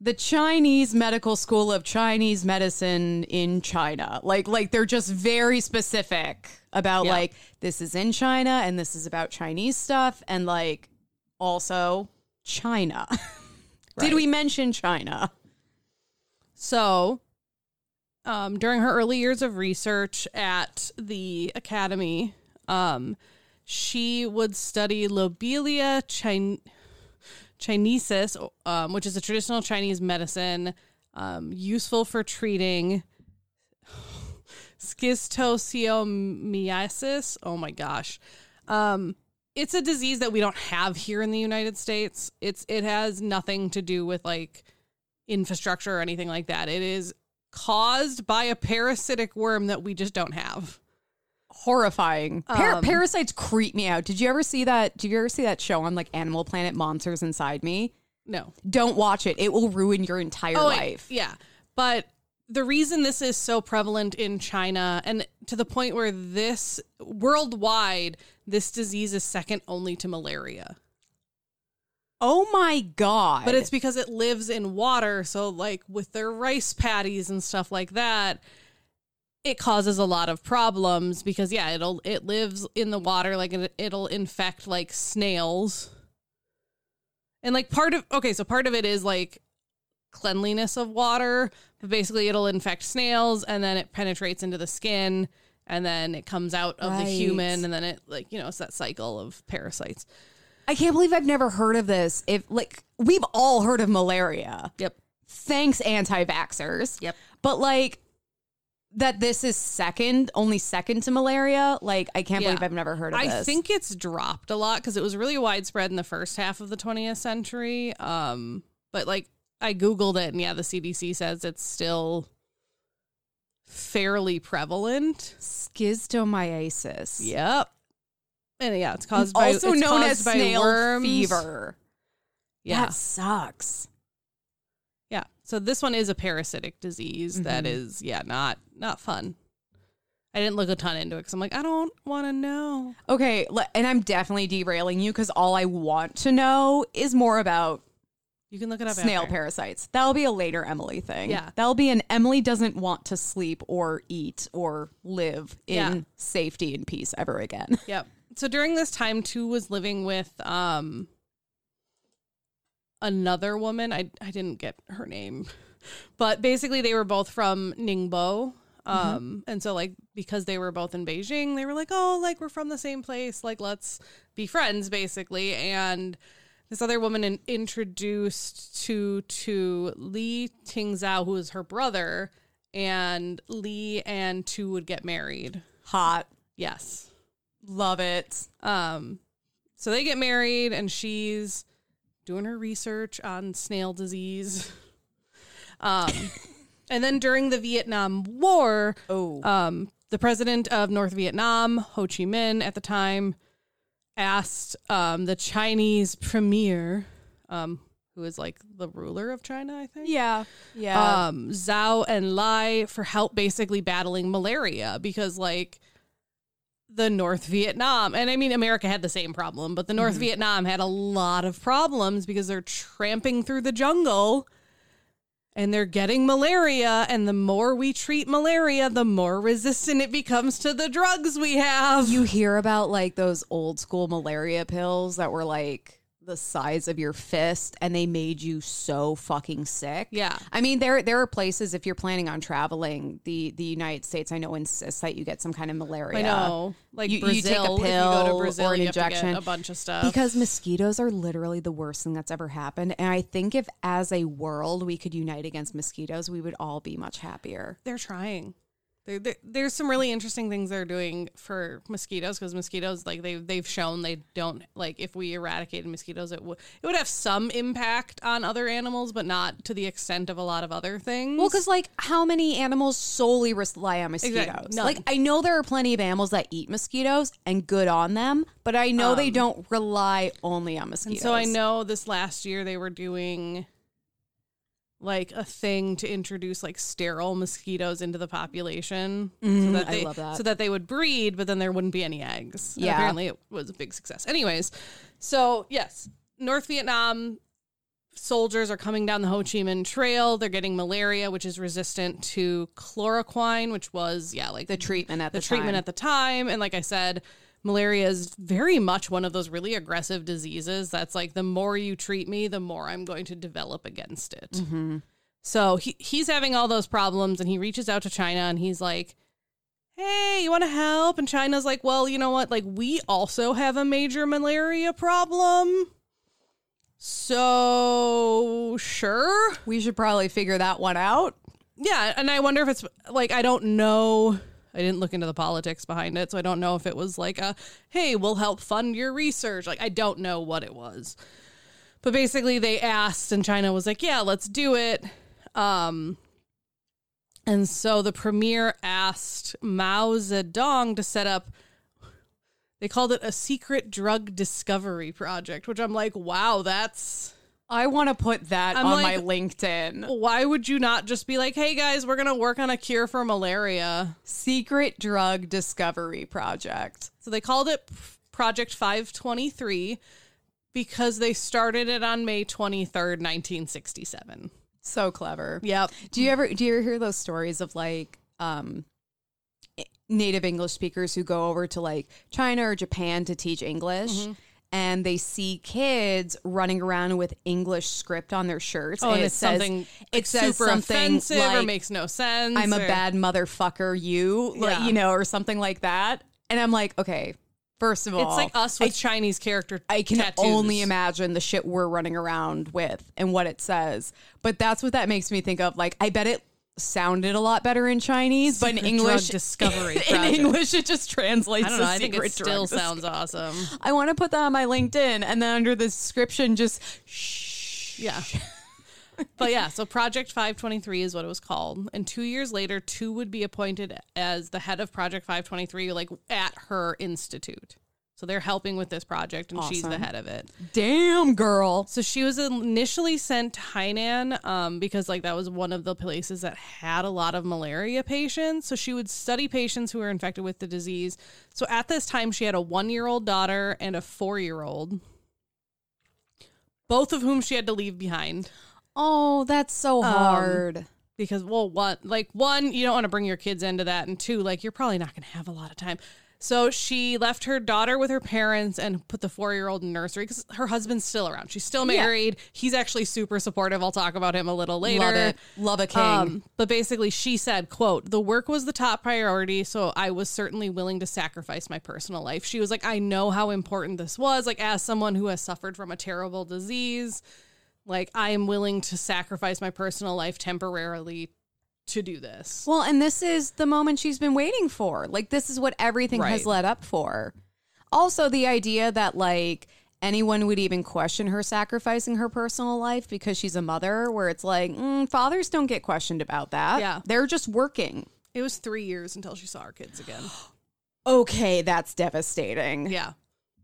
the Chinese Medical School of Chinese Medicine in China. Like like they're just very specific about Yeah. like this is in China and this is about Chinese stuff and like also China. Did we mention China? So, um, during her early years of research at the academy, um, she would study Lobelia chin- chinensis, um, which is a traditional Chinese medicine um, useful for treating schistosomiasis. Oh my gosh. Um, it's a disease that we don't have here in the United States. It's it has nothing to do with like infrastructure or anything like that. It is caused by a parasitic worm that we just don't have. Horrifying. Par- Um, parasites creep me out. Did you ever see that? Did you ever see that show on like Animal Planet Monsters Inside Me? No. Don't watch it. It will ruin your entire Oh, life. yeah. But the reason this is so prevalent in China and to the point where this worldwide, this disease is second only to malaria. Oh my god. But it's because it lives in water. So, like with their rice paddies and stuff like that, it causes a lot of problems because yeah, it'll it lives in the water. Like it, it'll infect like snails, and like part of okay, so part of it is like cleanliness of water. But basically, it'll infect snails, and then it penetrates into the skin, and then it comes out of the human, and then it like you know it's that cycle of parasites. I can't believe I've never heard of this. If like we've all heard of malaria. Yep. Thanks anti-vaxxers. Yep. But like that this is second, only second to malaria. Like, I can't believe I've never heard of I this. I think it's dropped a lot because it was really widespread in the first half of the 20th century. Um, but like I googled it, and yeah, the CDC says it's still fairly prevalent. schistomiasis. Yep. And yeah, it's caused by also known as snail worms. fever. Yeah, That sucks. yeah. So this one is a parasitic disease that Mhm. is yeah not not fun. I didn't look a ton into it because I'm like I don't want to know. Okay, and I'm definitely derailing you because all I want to know is more about You can look it up. snail after. parasites. That'll be a later Emily thing. Yeah. That'll be an Emily doesn't want to sleep or eat or live in Yeah. safety and peace ever again. Yep. So during this time, Tu was living with um another woman. I I didn't get her name, but basically they were both from Ningbo. Um, and so like because they were both in Beijing, they were like, oh, like we're from the same place, like let's be friends, basically. And this other woman in, introduced Tu to Li Tingzhao, who is her brother, and Li and Tu would get married. Hot. Yes. Love it. Um, so they get married, and she's doing her research on snail disease. Um, and then during the Vietnam War, Oh. um, the president of North Vietnam, Ho Chi Minh, at the time, asked um, the Chinese premier, um, who is like the ruler of China, I think yeah. Yeah. um, Zhou Enlai for help basically battling malaria because like the North Vietnam and I mean America had the same problem, but the North Vietnam had a lot of problems because they're tramping through the jungle and they're getting malaria and the more we treat malaria, the more resistant it becomes to the drugs we have. you hear about like those old school malaria pills that were like the size of your fist and they made you so fucking sick. Yeah. I mean there there are places if you're planning on traveling, the the United States I know insists that you get some kind of malaria. I know. Like You- you take a Brazil, pill go to or Brazil, an you have to get injection. a bunch of stuff. Because mosquitoes are literally the worst thing that's ever happened. And I think if as a world we could unite against mosquitoes, we would all be much happier. they're trying. There's some really interesting things they're doing for mosquitoes because mosquitoes like they they've shown they don't like if we eradicated mosquitoes it would it would have some impact on other animals but not to the extent of a lot of other things. Well, because like how many animals solely rely on mosquitoes? Exactly. Like I know there are plenty of animals that eat mosquitoes and good on them, but I know they don't rely only on mosquitoes. Um, and so I know this last year they were doing like a thing to introduce like sterile mosquitoes into the population so Mm, I they, love that. so that they would breed but then there wouldn't be any eggs And Yeah. apparently it was a big success anyways so yes north vietnam soldiers are coming down the ho chi minh trail they're getting malaria which is resistant to chloroquine which was yeah like the treatment at the, the treatment time. at the time. And like I said, malaria is very much one of those really aggressive diseases that's like the more you treat me, the more I'm going to develop against it. Mm-hmm. So he, he's having all those problems and he reaches out to China and he's like, Hey, you want to help? And China's like, Well, you know what? Like, we also have a major malaria problem. So, sure. we should probably figure that one out. Yeah, and I wonder if it's like I don't know. I didn't look into the politics behind it, so I don't know if it was like a hey, we'll help fund your research. Like I don't know what it was. But basically they asked and China was like, "Yeah, let's do it." Um and so the premier asked Mao Zedong to set up they called it a secret drug discovery project, which I'm like, "Wow, that's I want to put that I'm on like- my LinkedIn. why would you not just be like, hey guys, we're gonna work on a cure for malaria? Secret drug discovery project. So they called it Project 523 because they started it on May 23rd, 1967. So clever. Yep. Do you ever do you ever hear those stories of like um native English speakers who go over to like China or Japan to teach English Mm-hmm. And they see kids running around with English script on their shirts Oh, and, it it's says something it like, says super something offensive or makes no sense. I'm a bad motherfucker you like you know or something like that and I'm like okay first of all It's like us with Chinese character. I can tattoos. only imagine the shit we're running around with and what it says. But that's what that makes me think of. Like, I bet it sounded a lot better in Chinese, but in English, discovery in. English, it just translates. I don't know. I think it still sounds awesome. I want to put that on my LinkedIn, and then under the description, just shh. Yeah. but yeah, so Project 523 is what it was called. And two years later, Tu would be appointed as the head of Project 523, like at her institute. So they're helping with this project, and she's the Awesome. head of it. Damn, girl. So she was initially sent to Hainan um, because like that was one of the places that had a lot of malaria patients. So she would study patients who were infected with the disease. So at this time, she had a one-year-old daughter and a four-year-old, both of whom she had to leave behind Oh, that's so Um, hard. because well, one like one you don't want to bring your kids into that, and two like you're probably not going to have a lot of time. So she left her daughter with her parents and put the four year old in nursery because her husband's still around. She's still Yeah. married. He's actually super supportive. I'll talk about him a little later. Love it. Love a king. Um, but basically, she said, "quote The work was the top priority, so I was certainly willing to sacrifice my personal life." She was like, "I know how important this was. Like, as someone who has suffered from a terrible disease, like I am willing to sacrifice my personal life temporarily to do this." Well, and this is the moment she's been waiting for. Like, this is what everything has led up for. Also, the idea that, like, anyone would even question her sacrificing her personal life because she's a mother, where it's like, mm, fathers don't get questioned about that. Yeah. They're just working. It was three years until she saw her kids again. Okay, that's devastating. Yeah.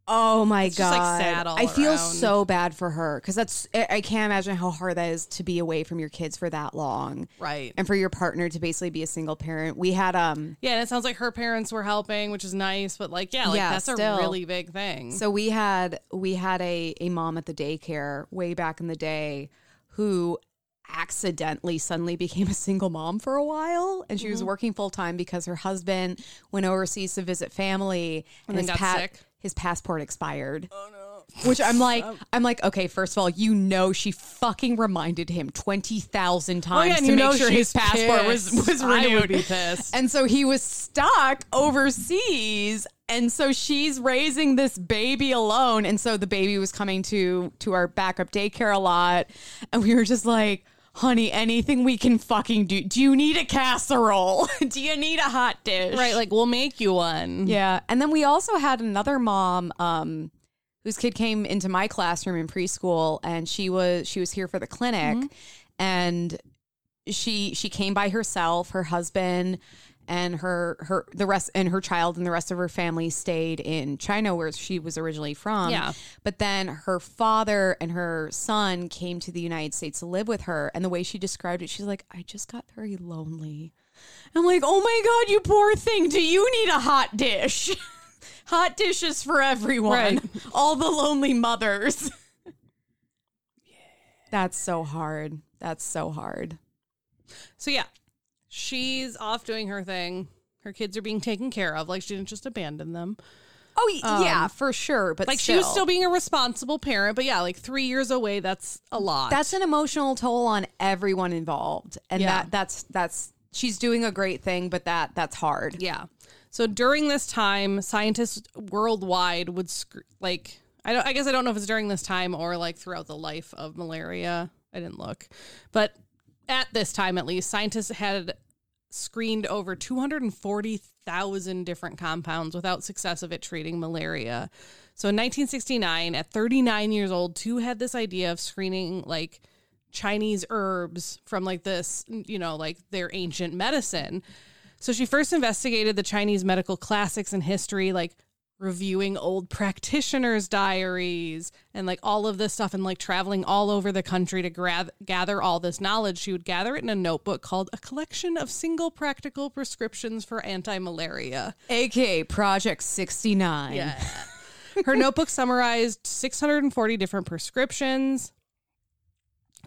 Oh my It's god, just, like, sad all I feel around. so bad for her because that's I I can't imagine how hard that is to be away from your kids for that long, Right. and for your partner to basically be a single parent. We had um, Yeah, and it sounds like her parents were helping, which is nice, but like, yeah, like Yeah, that's still. a really big thing. So we had we had a a mom at the daycare way back in the day who accidentally suddenly became a single mom for a while and she Mm-hmm. was working full time because her husband went overseas to visit family and, then his got sick? His passport expired. Oh no. Which I'm like I'm like okay first of all you know she fucking reminded him 20,000 times Oh, yeah, to make sure his passport was pissed. was I renewed. would be pissed. And so he was stuck overseas. And so she's raising this baby alone. And so the baby was coming to to our backup daycare a lot. And we were just like, honey, anything we can fucking do. Do you need a casserole? do you need a hot dish? right, like we'll make you one. Yeah. And then we also had another mom um whose kid came into my classroom in preschool and she was she was here for the clinic and she she came by herself, her husband and her her the rest and her child and the rest of her family stayed in China where she was originally from. Yeah. But then her father and her son came to the United States to live with her and the way she described it she's like I just got very lonely. I'm like, "Oh my god, you poor thing. Do you need a hot dish?" hot dishes for everyone. Right. All the lonely mothers. That's so hard. That's so hard. So yeah, she's off doing her thing. Her kids are being taken care of. Like she didn't just abandon them. Oh y- um, yeah, for sure. But Like she was still being a responsible parent, but yeah, like three years away, that's a lot. that's an emotional toll on everyone involved, and Yeah. that that's that's she's doing a great thing, but that that's hard. yeah. So during this time, scientists worldwide would sc- like I don't I guess I don't know if it's during this time or like throughout the life of malaria. I didn't look. But at this time at least, scientists had screened over 240,000 different compounds without success of it treating malaria. So in 1969, at 39 years old, Tu had this idea of screening like Chinese herbs from like this, you know, like their ancient medicine. So she first investigated the Chinese medical classics and history, like reviewing old practitioners' diaries and like all of this stuff, and like traveling all over the country to gra- gather all this knowledge. She would gather it in a notebook called A Collection of Single Practical Prescriptions for Anti Malaria. AKA Project 69. Yeah. Her notebook summarized 640 different prescriptions.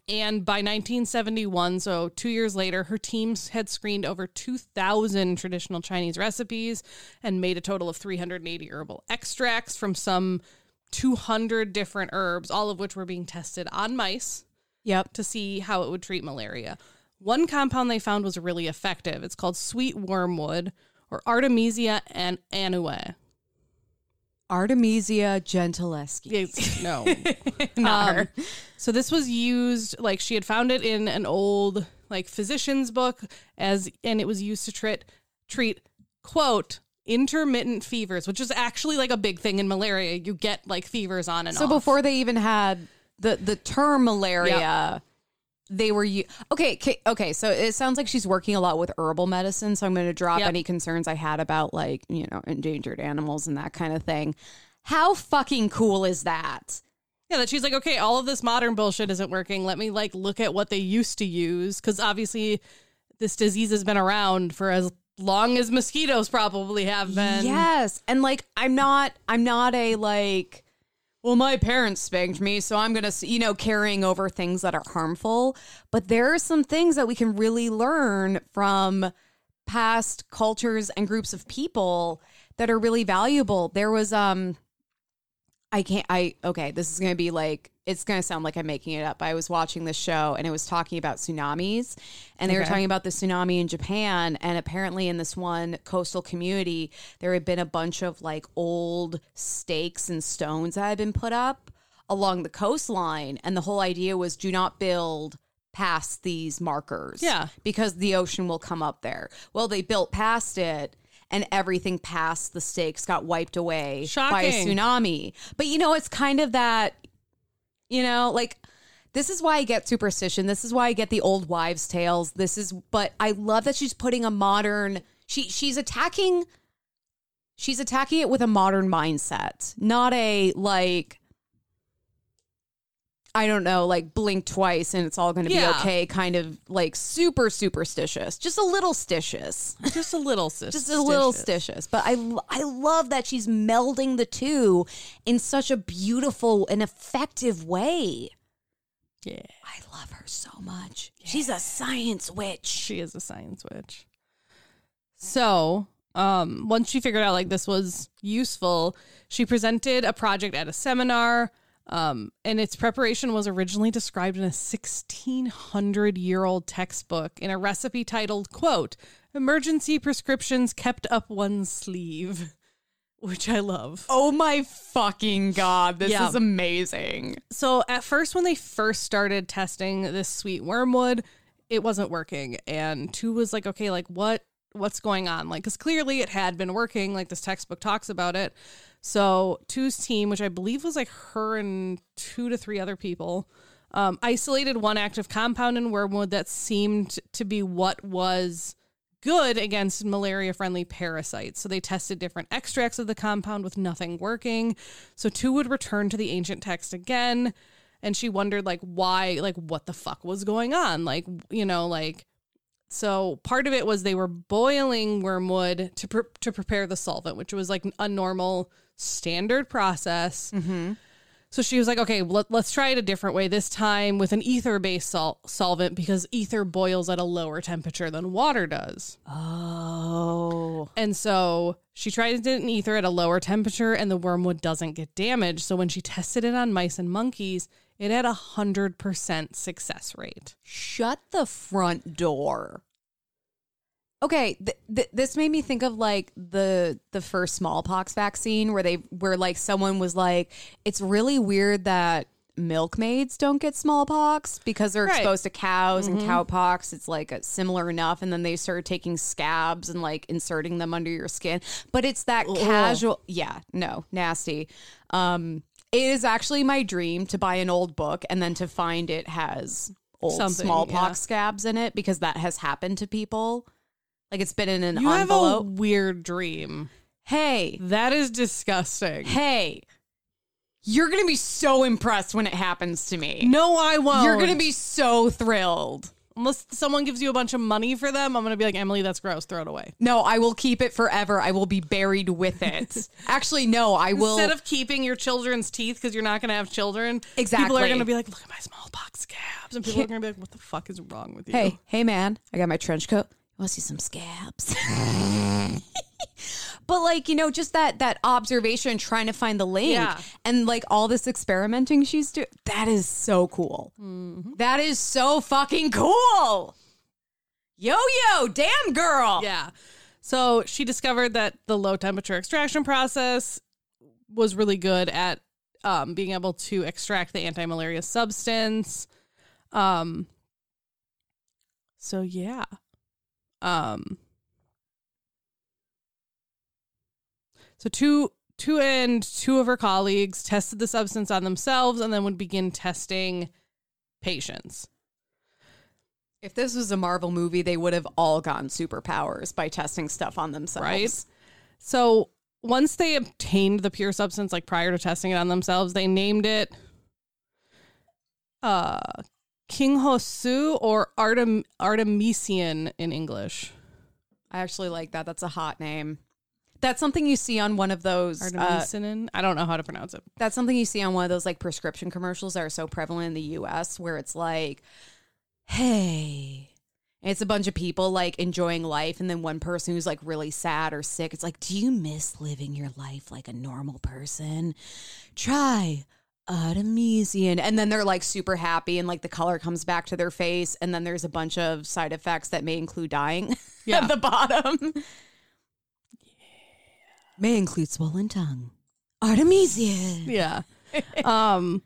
And by 1971, so two years later, her teams had screened over 2,000 traditional Chinese recipes and made a total of 380 herbal extracts from some 200 different herbs, all of which were being tested on mice Yep. to see how it would treat malaria. One compound they found was really effective. It's called sweet wormwood or Artemisia an- annua. Artemisia gentileschi. No. Not Um, her. so this was used like she had found it in an old like physician's book as and it was used to treat treat quote intermittent fevers, which is actually like a big thing in malaria. You get like fevers on and off. So off. before they even had the the term malaria, Yeah. They were you okay, okay. So it sounds like she's working a lot with herbal medicine. So I'm going to drop Yep. any concerns I had about like you know endangered animals and that kind of thing. How fucking cool is that? Yeah, that she's like, okay, all of this modern bullshit isn't working. Let me like look at what they used to use because obviously this disease has been around for as long as mosquitoes probably have been. Yes, and like I'm not I'm not a like well my parents spanked me so I'm going to you know carrying over things that are harmful, but there are some things that we can really learn from past cultures and groups of people that are really valuable. There was um I can't I okay, this is going to be like it's going to sound like I'm making it up. I was watching this show and it was talking about tsunamis and they were talking about the tsunami in Japan and apparently in this one coastal community there had been a bunch of like old stakes and stones that had been put up along the coastline and the whole idea was do not build past these markers. Yeah. Because the ocean will come up there. Well, they built past it and everything past the stakes got wiped away by a tsunami. But you know, it's kind of that, you know, like this is why I get superstition. This is why I get the old wives' tales. This is, but I love that she's putting a modern. She she's attacking. She's attacking it with a modern mindset, not a like. I don't know, like blink twice and it's all going to Yeah. be okay. Kind of like super superstitious, just a little stitious Just a little sis. just a little stitious. But I I love that she's melding the two in such a beautiful and effective way. Yeah. I love her so much. She's a science witch. She is a science witch. So, um, once she figured out like this was useful, she presented a project at a seminar. Um, and its preparation was originally described in a 1600 year old textbook in a recipe titled, quote, Emergency Prescriptions Kept Up One's Sleeve, which I love. Oh my fucking god, this Yeah. is amazing. So at first, when they first started testing this sweet wormwood, it wasn't working, and Tu was like, okay, like what what's going on? Like, because clearly it had been working. Like this textbook talks about it. So Tu's team, which I believe was like her and two to three other people, um, isolated one active compound in wormwood that seemed to be what was good against malaria friendly parasites. So they tested different extracts of the compound with nothing working. So Tu would return to the ancient text again and she wondered like why like what the fuck was going on? Like you know like so part of it was they were boiling wormwood to pre- to prepare the solvent, which was like a normal standard process. Mm-hmm. So she was like, okay, let, let's try it a different way this time with an ether based sol- solvent because ether boils at a lower temperature than water does. Oh. And so she tried it in ether at a lower temperature and the wormwood doesn't get damaged. So when she tested it on mice and monkeys, it had a 100% success rate. Shut the front door. Okay, th- th- this made me think of like the the first smallpox vaccine where they where like someone was like it's really weird that milkmaids don't get smallpox because they're Right. exposed to cows and cowpox it's like a, similar enough and then they started taking scabs and like inserting them under your skin but it's that casual yeah no nasty um it is actually my dream to buy an old book and then to find it has old Something, smallpox yeah. scabs in it because that has happened to people. Like it's been in an You have a envelope. weird dream. hey, That is disgusting. hey, you're gonna be so impressed when it happens to me. No, I won't. You're gonna be so thrilled. Unless someone gives you a bunch of money for them, I'm going to be like, Emily, that's gross. Throw it away. No, I will keep it forever. I will be buried with it. Actually, no, I will. Instead of keeping your children's teeth because you're not going to have children, exactly. people are going to be like, look at my smallpox scabs. And people are going to be like, what the fuck is wrong with you? hey, hey, man, I got my trench coat. Want to see some scabs? but like you know, just that that observation, trying to find the link, Yeah. and like all this experimenting she's doing. That is so cool. That is so fucking cool. Yo yo, damn girl. Yeah. So she discovered that the low temperature extraction process was really good at um, being able to extract the anti malaria substance. Um, So yeah. Um So Tu Tu and two of her colleagues tested the substance on themselves and then would begin testing patients. If this was a Marvel movie, they would have all gotten superpowers by testing stuff on themselves. Right. So once they obtained the pure substance, like prior to testing it on themselves, they named it uh qinghaosu or Artem Artemisian in English. I actually like that. That's a hot name. That's something you see on one of those. Uh, Artemisinin. I don't know how to pronounce it. that's something you see on one of those like prescription commercials that are so prevalent in the U.S. where it's like, "Hey." And It's a bunch of people like enjoying life, and then one person who's like really sad or sick. It's like, do you miss living your life like a normal person? Try Artemisian. And then they're like super happy, and like the color comes back to their face. And then there's a bunch of side effects that may include dying Yeah. at the bottom. May include swollen tongue. Artemisian. Yeah. um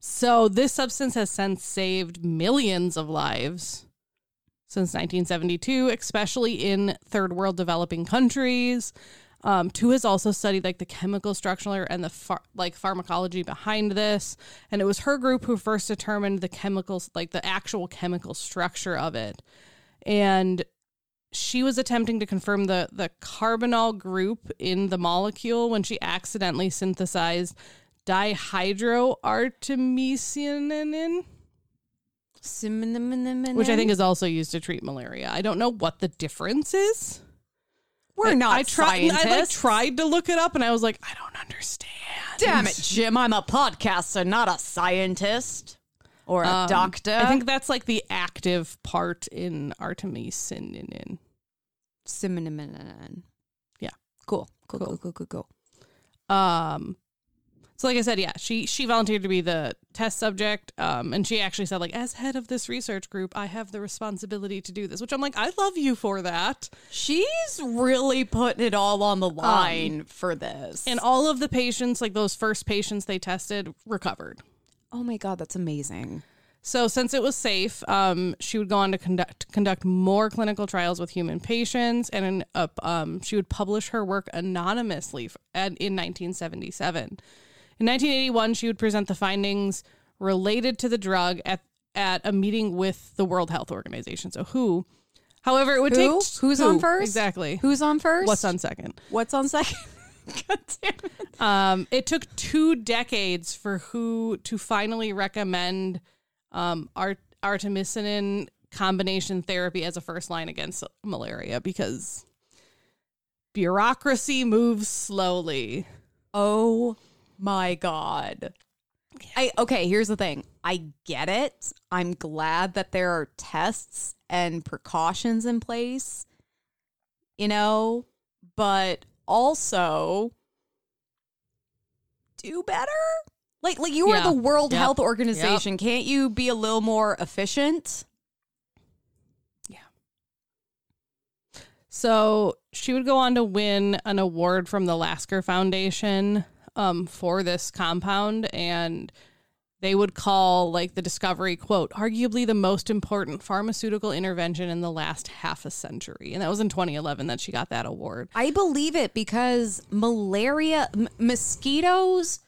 so this substance has since saved millions of lives since 1972, especially in third world developing countries. Um, Tu has also studied like the chemical structure and the phar- like pharmacology behind this, and it was her group who first determined the chemicals, like the actual chemical structure of it. And she was attempting to confirm the the carbonyl group in the molecule when she accidentally synthesized dihydroartemisinin, which I think is also used to treat malaria. I don't know what the difference is. We're I- not I tried. scientists. I like tried to look it up, and I was like, I don't understand. Damn it, Jim! I'm a podcaster, not a scientist or a Um, doctor. I think that's like the active part in artemisinin. cinnamon. Yeah. Cool. Cool. Cool. Cool. Cool. Cool. Cool. Um, so like I said, yeah, she she volunteered to be the test subject. Um, and she actually said like, as head of this research group, I have the responsibility to do this. Which I'm like, I love you for that. She's really putting it all on the line for this. And all of the patients, like those first patients they tested, recovered. oh my god, that's amazing. So since it was safe, um, she would go on to conduct conduct more clinical trials with human patients, and in, uh, um, she would publish her work anonymously in 1977. In 1981, she would present the findings related to the drug at at a meeting with the World Health Organization. So WHO. However, it would Who? take Who's who, on first? Exactly. Who's on first? What's on second? What's on second? god damn it. Um, it took two decades for WHO to finally recommend um, art- artemisinin combination therapy as a first line against malaria because bureaucracy moves slowly. Oh my god. I okay, here's the thing. I get it. I'm glad that there are tests and precautions in place. You know, but also do better? Like like you are the World Yep. Health Organization. Can't you be a little more efficient? Yeah. So she would go on to win an award from the Lasker Foundation um, for this compound, and they would call like the discovery quote arguably the most important pharmaceutical intervention in the last half a century, and that was in 2011 that she got that award. I believe it because malaria, m- mosquitoes.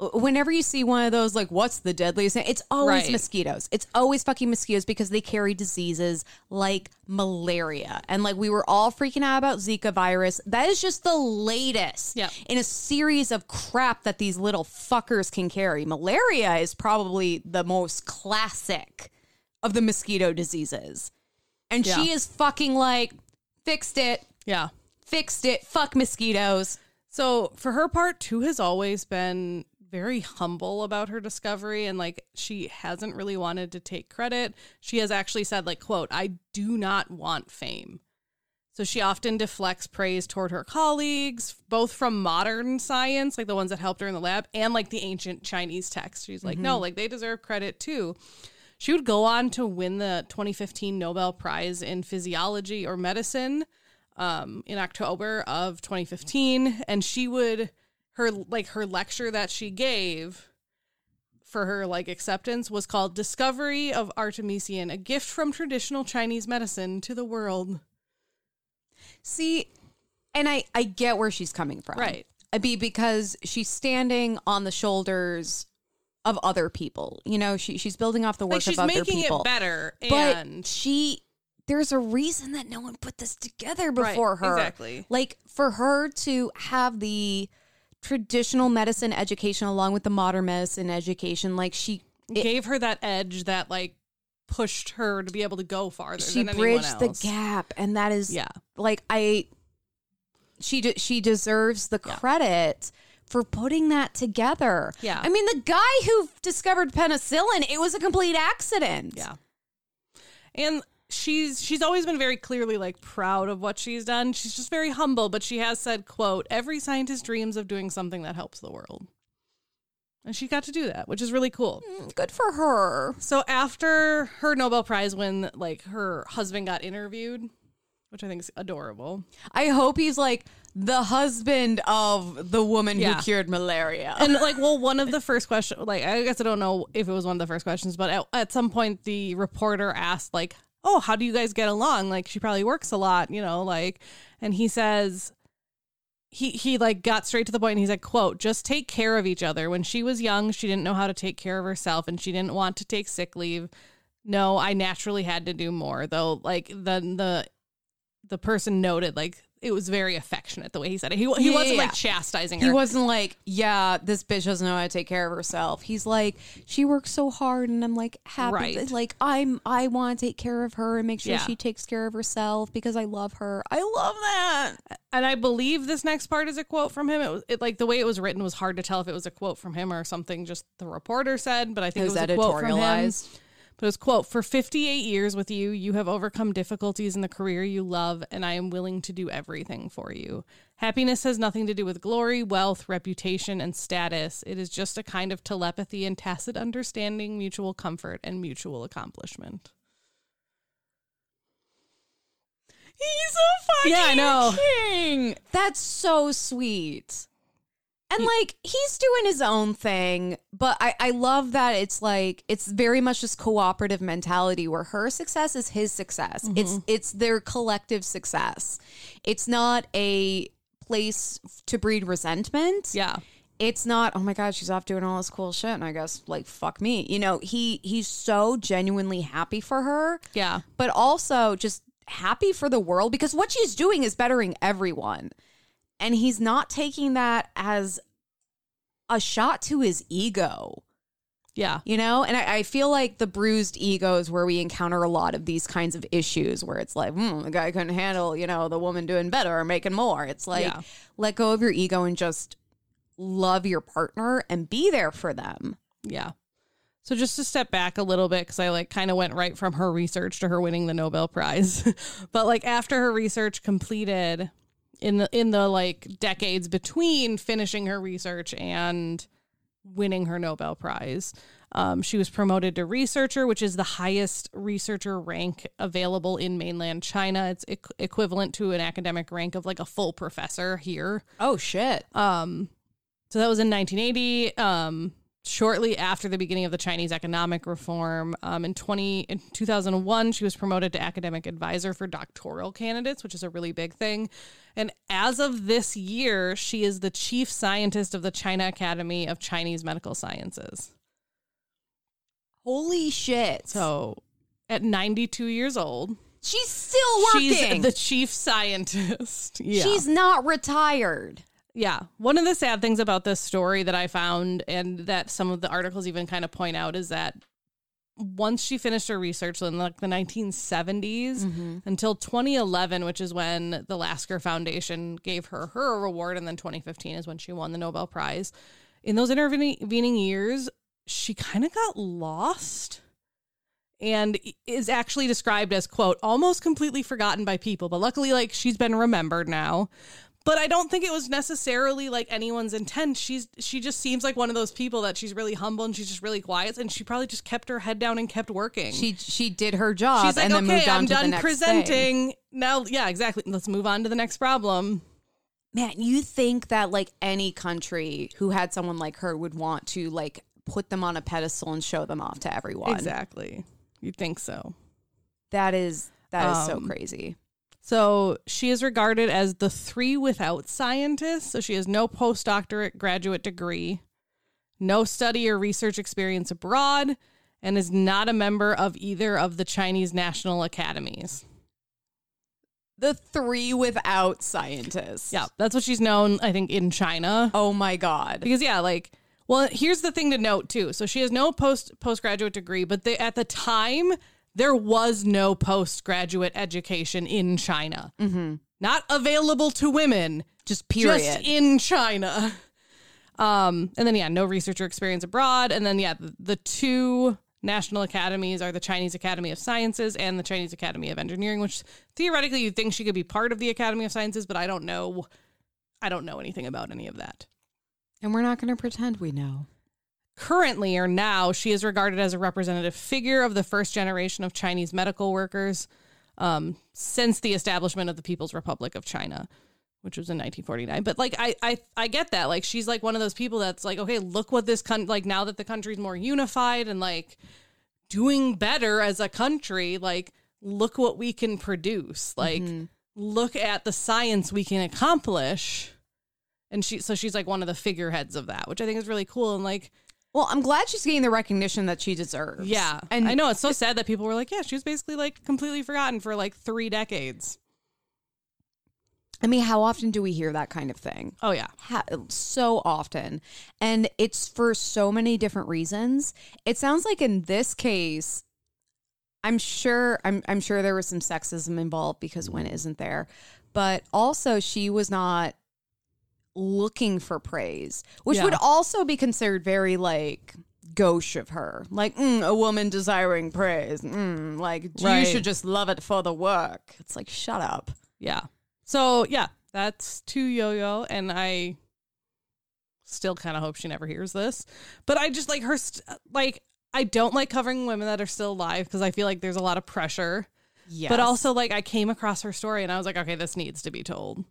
Whenever you see one of those, like, what's the deadliest? It's always Right. mosquitoes. It's always fucking mosquitoes because they carry diseases like malaria. And like, we were all freaking out about Zika virus. That is just the latest Yep. in a series of crap that these little fuckers can carry. Malaria is probably the most classic of the mosquito diseases. And she is fucking like, fixed it, Yeah. fixed it. Fuck mosquitoes. So for her part, Tu has always been very humble about her discovery and like she hasn't really wanted to take credit. She has actually said like quote, I do not want fame. So she often deflects praise toward her colleagues, both from modern science, like the ones that helped her in the lab, and like the ancient Chinese text. She's like, no, like they deserve credit too. She would go on to win the 2015 Nobel Prize in Physiology or Medicine um, in October of 2015, and she would her like her lecture that she gave for her like acceptance was called Discovery of Artemisian, a gift from traditional Chinese medicine to the world. See, and I I get where she's coming from. Right. I be because she's standing on the shoulders of other people. You know, she she's building off the work Like she's of other making people. it better but and she there's a reason that no one put this together before her. exactly. Like for her to have the traditional medicine education along with the modern medicine education, like she it- gave her that edge that like pushed her to be able to go farther she bridged the gap, and that is Yeah. like I she de- she deserves the Yeah. credit for putting that together. Yeah. I mean the guy who discovered penicillin, it was a complete accident. Yeah. And she's she's always been very clearly like proud of what she's done. She's just very humble, but she has said, quote, every scientist dreams of doing something that helps the world. And she got to do that, which is really cool. Mm, Good for her. So after her Nobel Prize win, like her husband got interviewed, which I think is adorable. I hope he's like the husband of the woman Yeah. who cured malaria. And like, well, one of the first questions, like, I guess I don't know if it was one of the first questions, but at, at some point the reporter asked, like, oh, how do you guys get along? Like, she probably works a lot, you know, like, and he says, he, he like got straight to the point and he said, quote, just take care of each other. When she was young, she didn't know how to take care of herself and she didn't want to take sick leave. No, I naturally had to do more though. Like the, the, the person noted like it was very affectionate the way he said it. He, he Yeah, wasn't yeah, like chastising her. He wasn't like, yeah, this bitch doesn't know how to take care of herself. He's like, she works so hard, and I'm like happy. Right. that- like I'm, I want to take care of her and make sure Yeah. she takes care of herself because I love her. I love that. and I believe this next part is a quote from him. It was it, like the way it was written was hard to tell if it was a quote from him or something just the reporter said, but I think It it was was, a quote from him. It was quote for 58 years with you, you have overcome difficulties in the career you love, and I am willing to do everything for you. Happiness has nothing to do with glory, wealth, reputation, and status. It is just a kind of telepathy and tacit understanding, mutual comfort, and mutual accomplishment. He's a fucking Yeah, I know. king. That's so sweet. And like he's doing his own thing, but I, I love that it's like it's very much this cooperative mentality where her success is his success. Mm-hmm. It's it's their collective success. It's not a place to breed resentment. Yeah. It's not, oh my God, she's off doing all this cool shit. And I guess like fuck me. You know, he he's so genuinely happy for her Yeah. but also just happy for the world because what she's doing is bettering everyone. And he's not taking that as a shot to his ego, Yeah. you know? And I, I feel like the bruised ego is where we encounter a lot of these kinds of issues where it's like, hmm, the guy couldn't handle, you know, the woman doing better or making more. It's like, Yeah. let go of your ego and just love your partner and be there for them. Yeah. So just to step back a little bit because I like kind of went right from her research to her winning the Nobel Prize, but like after her research completed in the in the like decades between finishing her research and winning her Nobel Prize, um, she was promoted to researcher, which is the highest researcher rank available in mainland China. It's equ- equivalent to an academic rank of like a full professor here. Oh, shit. Um, so that was in 1980. Um, shortly after the beginning of the Chinese economic reform, um, in 20 in 2001, she was promoted to academic advisor for doctoral candidates, which is a really big thing. And as of this year, she is the chief scientist of the China Academy of Chinese Medical Sciences. Holy shit. So, at 92 years old, she's still working. she's the chief scientist. Yeah. She's not retired. Yeah. One of the sad things about this story that I found and that some of the articles even kind of point out is that once she finished her research in like the 1970s mm-hmm. until 2011, which is when the Lasker Foundation gave her her award, and then 2015 is when she won the Nobel Prize. In those intervening years, she kind of got lost and is actually described as quote almost completely forgotten by people but luckily like she's been remembered now but i don't think it was necessarily like anyone's intent she's she just seems like one of those people that she's really humble and she's just really quiet and she probably just kept her head down and kept working She she did her job she's like and then okay moved on i'm to the done next presenting thing. now yeah exactly let's move on to the next problem Man, you think that like any country who had someone like her would want to like put them on a pedestal and show them off to everyone. Exactly. You'd think so. That is that is so Um, crazy. So she is regarded as the three without scientists. So she has no postdoctorate graduate degree, no study or research experience abroad, and is not a member of either of the Chinese national academies. The three without scientists. Yeah, that's what she's known, I think, in China. Oh my god. Because yeah, like well, here's the thing to note too. So she has no post postgraduate degree, but they, at the time there was no postgraduate education in China. Mm-hmm. Not available to women, Just period. just in China. Um, and then yeah, no researcher experience abroad, and then yeah, the, the two national academies are the Chinese Academy of Sciences and the Chinese Academy of Engineering, which theoretically you'd think she could be part of the Academy of Sciences, but I don't know. I don't know anything about any of that and we're not going to pretend we know. Currently or now she is regarded as a representative figure of the first generation of chinese medical workers um, since the establishment of the people's republic of china which was in 1949 but like I, I i get that. Like she's like one of those people that's like okay look what this country like now that the country's more unified and like doing better as a country like look what we can produce. Like look at the science we can accomplish. And she so she's like one of the figureheads of that which i think is really cool. And like Well, I'm glad she's getting the recognition that she deserves. yeah And i know it's so sad that people were like yeah she was basically like completely forgotten for like three decades I mean, how often do we hear that kind of thing? oh yeah Ha- so often. And it's for so many different reasons. It sounds like in this case, I'm sure I'm I'm sure there was some sexism involved because when isn't there? But also she was not looking for praise, which Yeah. would also be considered very like gauche of her. Like mm, a woman desiring praise. Mm, like you should just love it for the work. It's like shut up. yeah so yeah that's Tu Youyou and i still kind of hope she never hears this but i just like her st- like i don't like covering women that are still alive because i feel like there's a lot of pressure Yes. But also, like, I came across her story and I was like, okay, this needs to be told.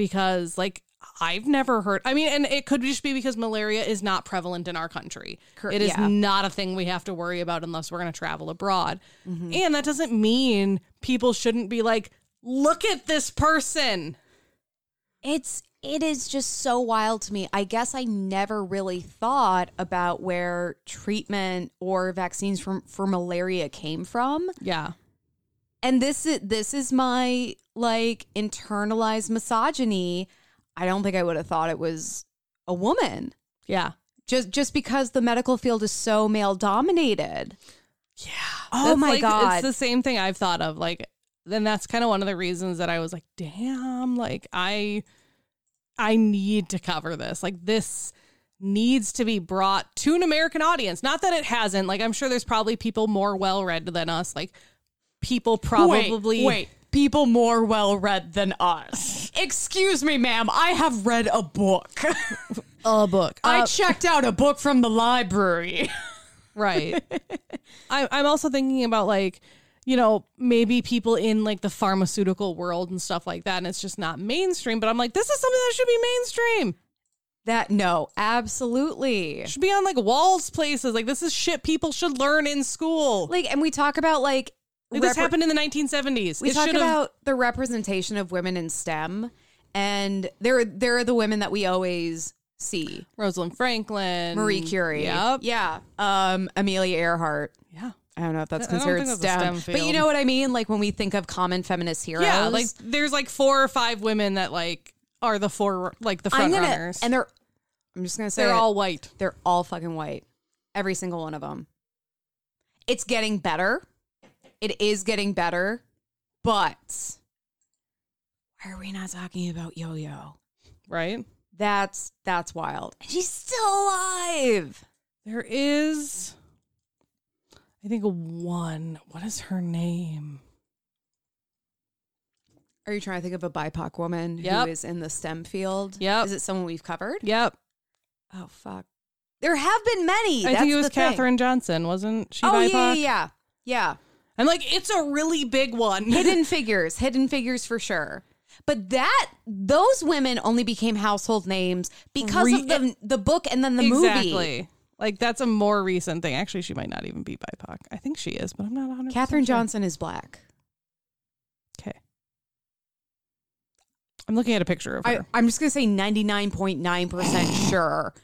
Because, like, I've never heard, I mean, and it could just be because malaria is not prevalent in our country. It is yeah. not a thing we have to worry about unless we're going to travel abroad. Mm-hmm. And that doesn't mean people shouldn't be like, look at this person. It's it is just so wild to me. I guess I never really thought about where treatment or vaccines from for malaria came from. Yeah. And this is this is my like internalized misogyny. I don't think I would have thought it was a woman. Yeah. Just just because the medical field is so male dominated. Yeah. Oh my like, God. It's the same thing I've thought of. Like, then that's kind of one of the reasons that I was like, damn, like I I need to cover this. Like this needs to be brought to an American audience. Not that it hasn't. Like I'm sure there's probably people more well read than us. Like people probably People more well read than us. Excuse me, ma'am. I have read a book. a book. I Uh, checked out a book from the library. Right. I, I'm also thinking about like, you know, maybe people in like the pharmaceutical world and stuff like that, and it's just not mainstream. But I'm like, this is something that should be mainstream. That no, absolutely. Should be on like walls places. Like this is shit people should learn in school. Like, Like, and we talk about like, this repre- happened in the 1970s. We It talk should've- about the representation of women in STEM, and they're they're the women that we always see. Rosalind Franklin, Marie Curie, Yep. yeah, um, Amelia Earhart. Yeah. I don't know if that's I considered that's STEM, STEM but you know what I mean. Like when we think of common feminist heroes, Yeah. Like there's like four or five women that like are the four like the front gonna runners. and they're. I'm just gonna say they're it. all white. They're all fucking white. Every single one of them. It's getting better. It is getting better. But why are we not talking about Youyou? Right. That's that's wild. And she's still alive. There is, I think, one. What is her name? Are you trying to think of a BIPOC woman Yep. who is in the STEM field? Yep. Is it someone we've covered? Yep. Oh fuck. There have been many. I That's think it was the thing. Katherine Johnson, wasn't she? Oh BIPOC? yeah, yeah, yeah. I'm like, it's a really big one. hidden figures, hidden figures for sure. But that those women only became household names because Re- of the the book and then the movie. exactly. movie. Like that's a more recent thing. Actually, she might not even be BIPOC. I think she is, but I'm not 100. Katherine Johnson is black. Okay. I'm looking at a picture of her. I, I'm just gonna say 99.9% sure.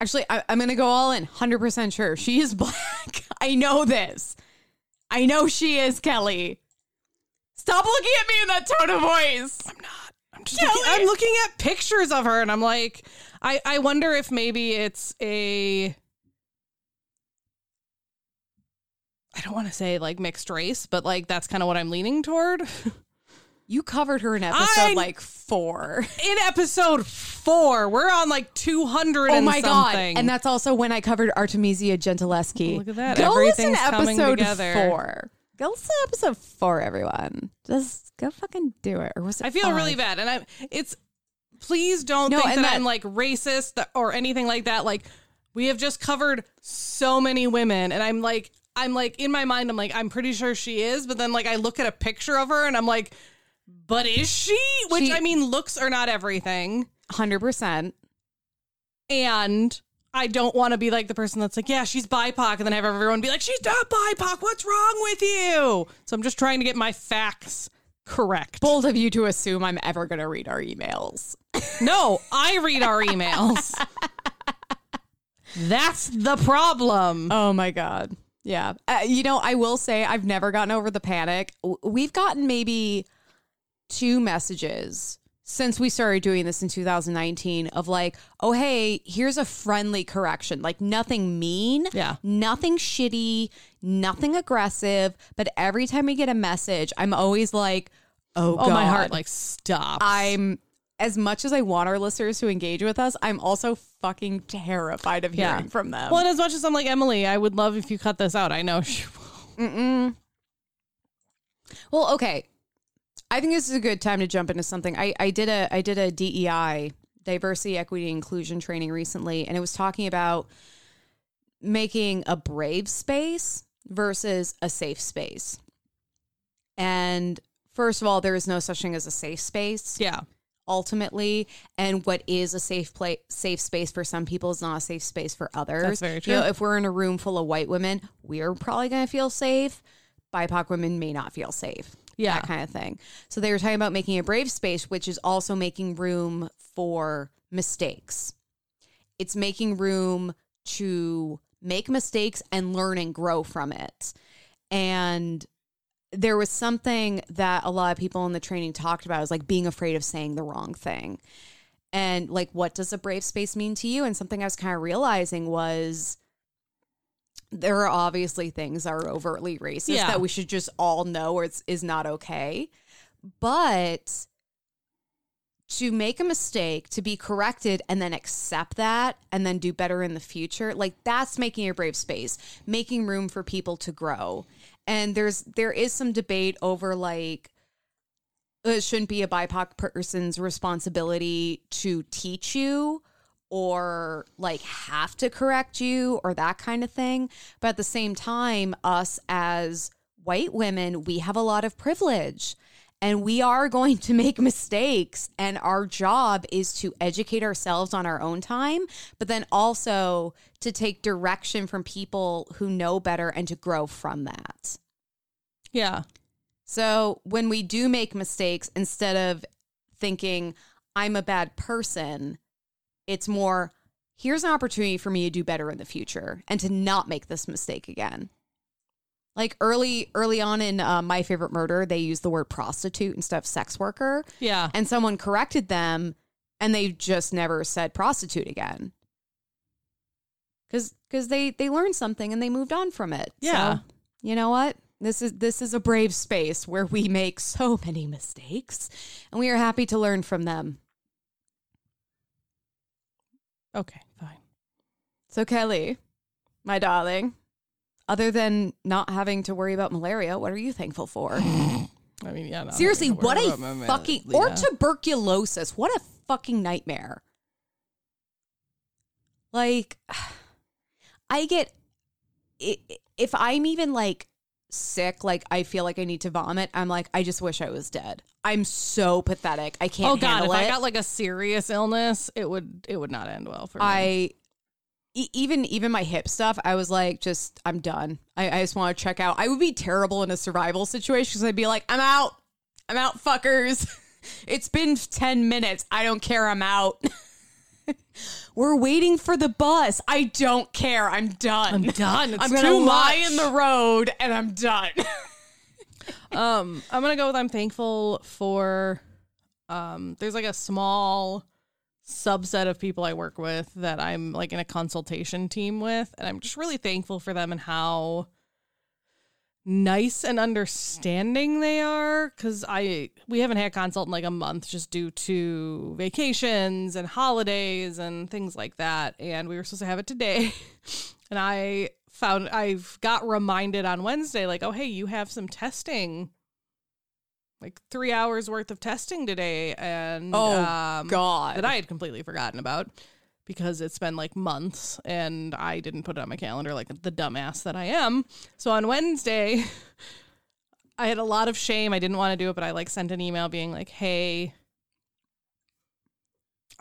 Actually, I, I'm gonna go all in. 100% sure she is black. I know this. I know she is Kelley. Stop looking at me in that tone of voice. I'm not. I'm just looking, I'm looking at pictures of her and I'm like, I, I wonder if maybe it's a I don't want to say like mixed race, but like that's kind of what I'm leaning toward. You covered her in episode I- like four. In episode four, we're on like 200 Oh and my something. god! And that's also when I covered Artemisia Gentileschi. Oh, look at that. Go listen to episode four. Go listen to episode four, everyone. Just go fucking do it. Or was it? I feel five? really bad, and I'm. It's. Please don't No, think that, that- I'm like racist or anything like that. Like we have just covered so many women, and I'm like, I'm like in my mind, I'm like, I'm pretty sure she is, but then like I look at a picture of her, and I'm like, but is she? Which She- I mean, looks are not everything, Hundred percent. and. I don't want to be like the person that's like, yeah, she's BIPOC, and then have everyone be like, she's not BIPOC. What's wrong with you? So I'm just trying to get my facts correct. Bold of you to assume I'm ever going to read our emails. No, I read our emails. That's the problem. Oh my god. Yeah. Uh, you know, I will say I've never gotten over the panic. W- We've gotten maybe two messages since we started doing this in 2019 of like, oh, hey, here's a friendly correction. Like nothing mean, Yeah. nothing shitty, nothing aggressive. But every time we get a message, I'm always like, oh, Oh, my heart like stop. I'm as much as I want our listeners to engage with us, I'm also fucking terrified of hearing Yeah. from them. well, and as much as I'm like Emily, I would love if you cut this out. I know she will. Well, okay. I think this is a good time to jump into something. I, I did a I did a DEI diversity, equity, inclusion training recently, and it was talking about making a brave space versus a safe space. And first of all, there is no such thing as a safe space. Yeah. ultimately and what is a safe place safe space for some people is not a safe space for others That's very You know, true. if we're in a room full of white women we're probably going to feel safe bipoc women may not feel safe Yeah. that kind of thing so they were talking about making a brave space which is also making room for mistakes it's making room to make mistakes and learn and grow from it and there was something that a lot of people in the training talked about is like being afraid of saying the wrong thing. And like, what does a brave space mean to you? And something I was kind of realizing was there are obviously things that are overtly racist Yeah. that we should just all know or it's is not okay. But to make a mistake, to be corrected and then accept that and then do better in the future, like that's making a brave space, making room for people to grow. And there's there is some debate over like it shouldn't be a BIPOC person's responsibility to teach you or like have to correct you or that kind of thing. But at the same time, us as white women, we have a lot of privilege and we are going to make mistakes. And our job is to educate ourselves on our own time, but then also to take direction from people who know better and to grow from that. Yeah. So when we do make mistakes, instead of thinking, I'm a bad person, it's more, here's an opportunity for me to do better in the future and to not make this mistake again. Like early, early on in uh, My Favorite Murder, they used the word prostitute instead of sex worker, Yeah. and someone corrected them, and they just never said prostitute again. Because because they they learned something and they moved on from it. Yeah. So, you know what? This is this is a brave space where we make so many mistakes, and we are happy to learn from them. Okay, fine. So Kelley, my darling, other than not having to worry about malaria, what are you thankful for? I mean, yeah. Seriously, what a fucking or tuberculosis. What a fucking nightmare. Like I get if I'm even like sick, like I feel like I need to vomit, I'm like I just wish I was dead. I'm so pathetic. I can't Oh god, if handle I got like a serious illness, it would it would not end well for me. I e- even even my hip stuff, I was like, just I'm done. I, I just want to check out. I would be terrible in a survival situation because I'd be like, I'm out. I'm out, fuckers. It's been 10 minutes. I don't care. I'm out. We're waiting for the bus. I don't care. I'm done. I'm done. It's I'm gonna too lie much. in the road and I'm done. Um, I'm gonna go with I'm thankful for. Um, there's like a small subset of people I work with that I'm like in a consultation team with, and I'm just really thankful for them and how nice and understanding they are. Because I we haven't had consult in like a month just due to vacations and holidays and things like that, and we were supposed to have it today, and I found I've got reminded on Wednesday, like, oh, hey, you have some testing, like three hours worth of testing today. And Oh, um, God. that I had completely forgotten about because it's been like months and I didn't put it on my calendar like the dumbass that I am. So on Wednesday, I had a lot of shame. I didn't want to do it, but I like sent an email being like, hey,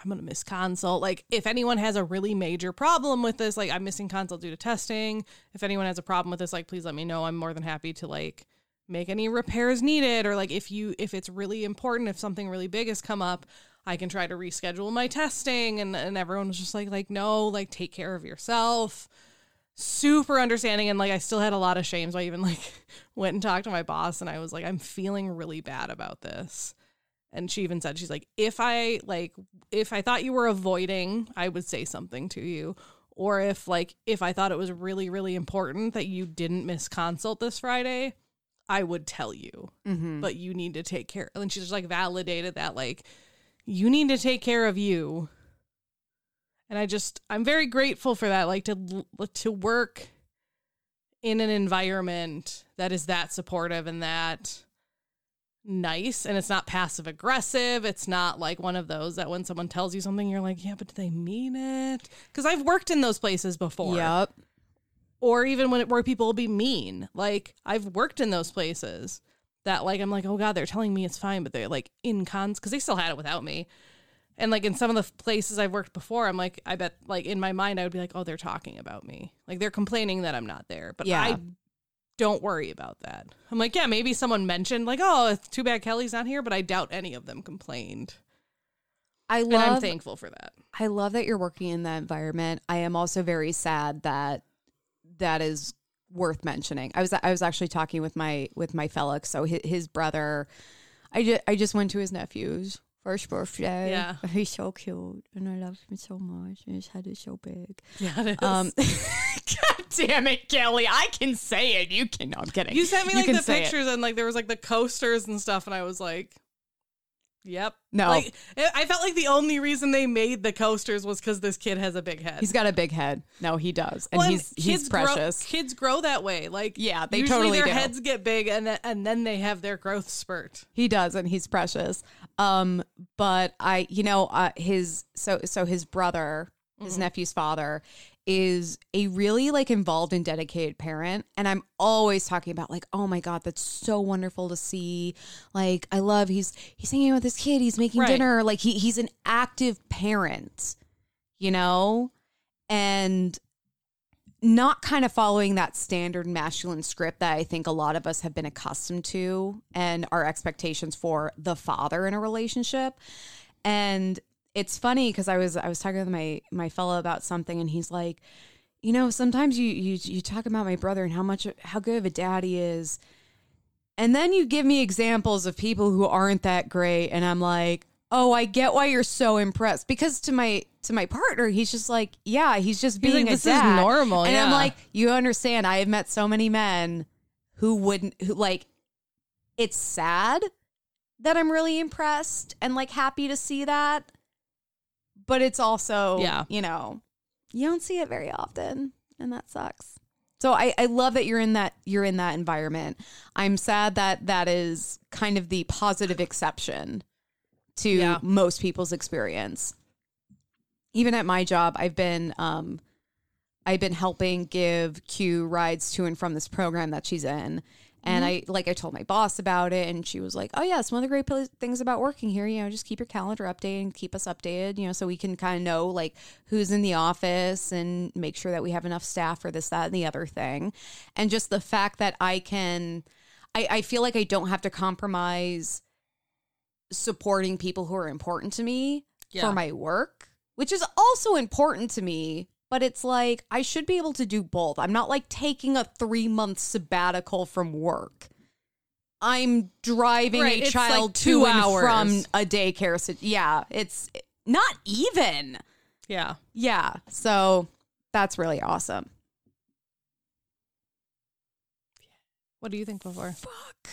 I'm gonna miss consult. Like, if anyone has a really major problem with this, like I'm missing consult due to testing. If anyone has a problem with this, like please let me know. I'm more than happy to like make any repairs needed, or like if you if it's really important, if something really big has come up, I can try to reschedule my testing. And and everyone was just like like no, like take care of yourself. Super understanding, and like I still had a lot of shame, so I even like went and talked to my boss, and I was like, I'm feeling really bad about this and she even said she's like if i like if i thought you were avoiding i would say something to you or if like if i thought it was really really important that you didn't miss consult this friday i would tell you Mm-hmm. but you need to take care and she just like validated that like you need to take care of you. And i just i'm very grateful for that like to to work in an environment that is that supportive and that nice. And it's not passive aggressive. It's not like one of those that when someone tells you something you're like yeah but do they mean it? Because i've worked in those places before. Yep. or even when it, where people will be mean. Like I've worked in those places that like I'm like, oh god, they're telling me it's fine, but they're like in cons because they still had it without me. And like in some of the places I've worked before, I'm like, I bet like in my mind I would be like, oh, they're talking about me. Like they're complaining that I'm not there, but Yeah. I don't worry about that. I'm like, yeah, maybe someone mentioned like, oh, it's too bad Kelley's not here, but I doubt any of them complained. I love. And I'm thankful for that. I love that you're working in that environment. I am also very sad that that is worth mentioning. I was I was actually talking with my with my Felix. So his, his brother, I just I just went to his nephew's first birthday. Yeah. he's so cute, and I love him so much. And his head is so big. Yeah, it is. Um, God damn it, Kelley! I can say it. You can. No, I'm kidding. You sent me like the say it. pictures and like there was like the coasters and stuff, and I was like, "Yep." No. like I felt like the only reason they made the coasters was because this kid has a big head. He's got a big head. No, he does, and Well, he's he's grow- precious. kids grow that way. Like Yeah, they totally their do. heads get big and then, and then they have their growth spurt. He does, and he's precious. Um, but I, you know, uh, his so so his brother, his Mm-hmm. nephew's father, is a really like involved and dedicated parent, and I'm always talking about like, oh my god, that's so wonderful to see. Like, I love he's he's hanging out with his kid, he's making Right. dinner, like he he's an active parent, you know, and not kind of following that standard masculine script that I think a lot of us have been accustomed to and our expectations for the father in a relationship. And it's funny because I was I was talking with my my fellow about something and he's like, you know, sometimes you you you talk about my brother and how much how good of a dad he is. And then you give me examples of people who aren't that great and I'm like, "Oh, I get why you're so impressed." Because to my to my partner, he's just like, "Yeah, he's just He's being like, a "This is dad." normal, And I'm like, "You understand, I have met so many men who wouldn't who like it's sad that I'm really impressed and like happy to see that. But it's also, Yeah. you know, you don't see it very often and that sucks. So I, I love that you're in that you're in that environment. I'm sad that that is kind of the positive exception to Yeah. most people's experience. Even at my job, I've been um I've been helping give Q rides to and from this program that she's in. And mm-hmm. I like I told my boss about it, and she was like, "Oh yeah, it's one of the great pl- things about working here. You know, just keep your calendar updated and keep us updated. You know, so we can kind of know like who's in the office and make sure that we have enough staff for this, that, and the other thing. And just the fact that I can, I, I feel like I don't have to compromise supporting people who are important to me Yeah. for my work, which is also important to me. But it's like I should be able to do both. I'm not like taking a three month sabbatical from work. I'm driving Right, a child like two to hours. from a daycare. sit- yeah, it's not even. Yeah. Yeah, so that's really awesome. What do you think before? Fuck.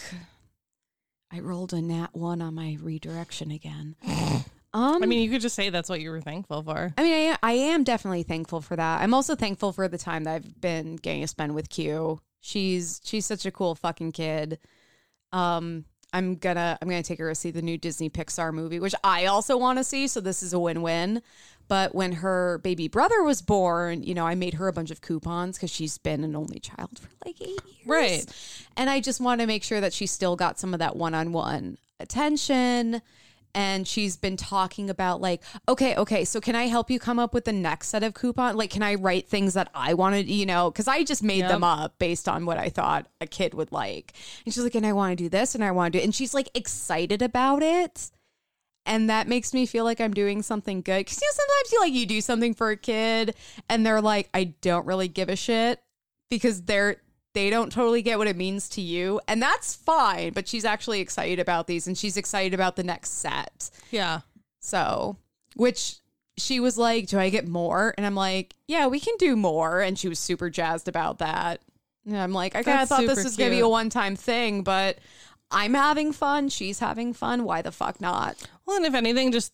I rolled a nat one on my redirection again. Um, I mean, you could just say that's what you were thankful for. I mean, I, I am definitely thankful for that. I'm also thankful for the time that I've been getting to spend with Q. She's she's such a cool fucking kid. Um, I'm gonna I'm gonna take her to see the new Disney Pixar movie, which I also want to see. So this is a win win. But when her baby brother was born, you know, I made her a bunch of coupons because she's been an only child for like eight years, Right. And I just want to make sure that she still got some of that one on one attention. And she's been talking about like, okay, okay, so can I help you come up with the next set of coupon? Like, can I write things that I wanted, you know, because I just made Yep. them up based on what I thought a kid would like. And she's like, and I want to do this and I want to do it. And she's like excited about it. And that makes me feel like I'm doing something good. Cause you know, sometimes you like you do something for a kid and they're like, I don't really give a shit because they're they don't totally get what it means to you. And that's fine. But she's actually excited about these and she's excited about the next set. Yeah. So, which she was like, Do I get more? And I'm like, Yeah, we can do more. And she was super jazzed about that. And I'm like, I kind of thought this was going to be a one time thing, but I'm having fun. She's having fun. Why the fuck not? Well, and if anything, just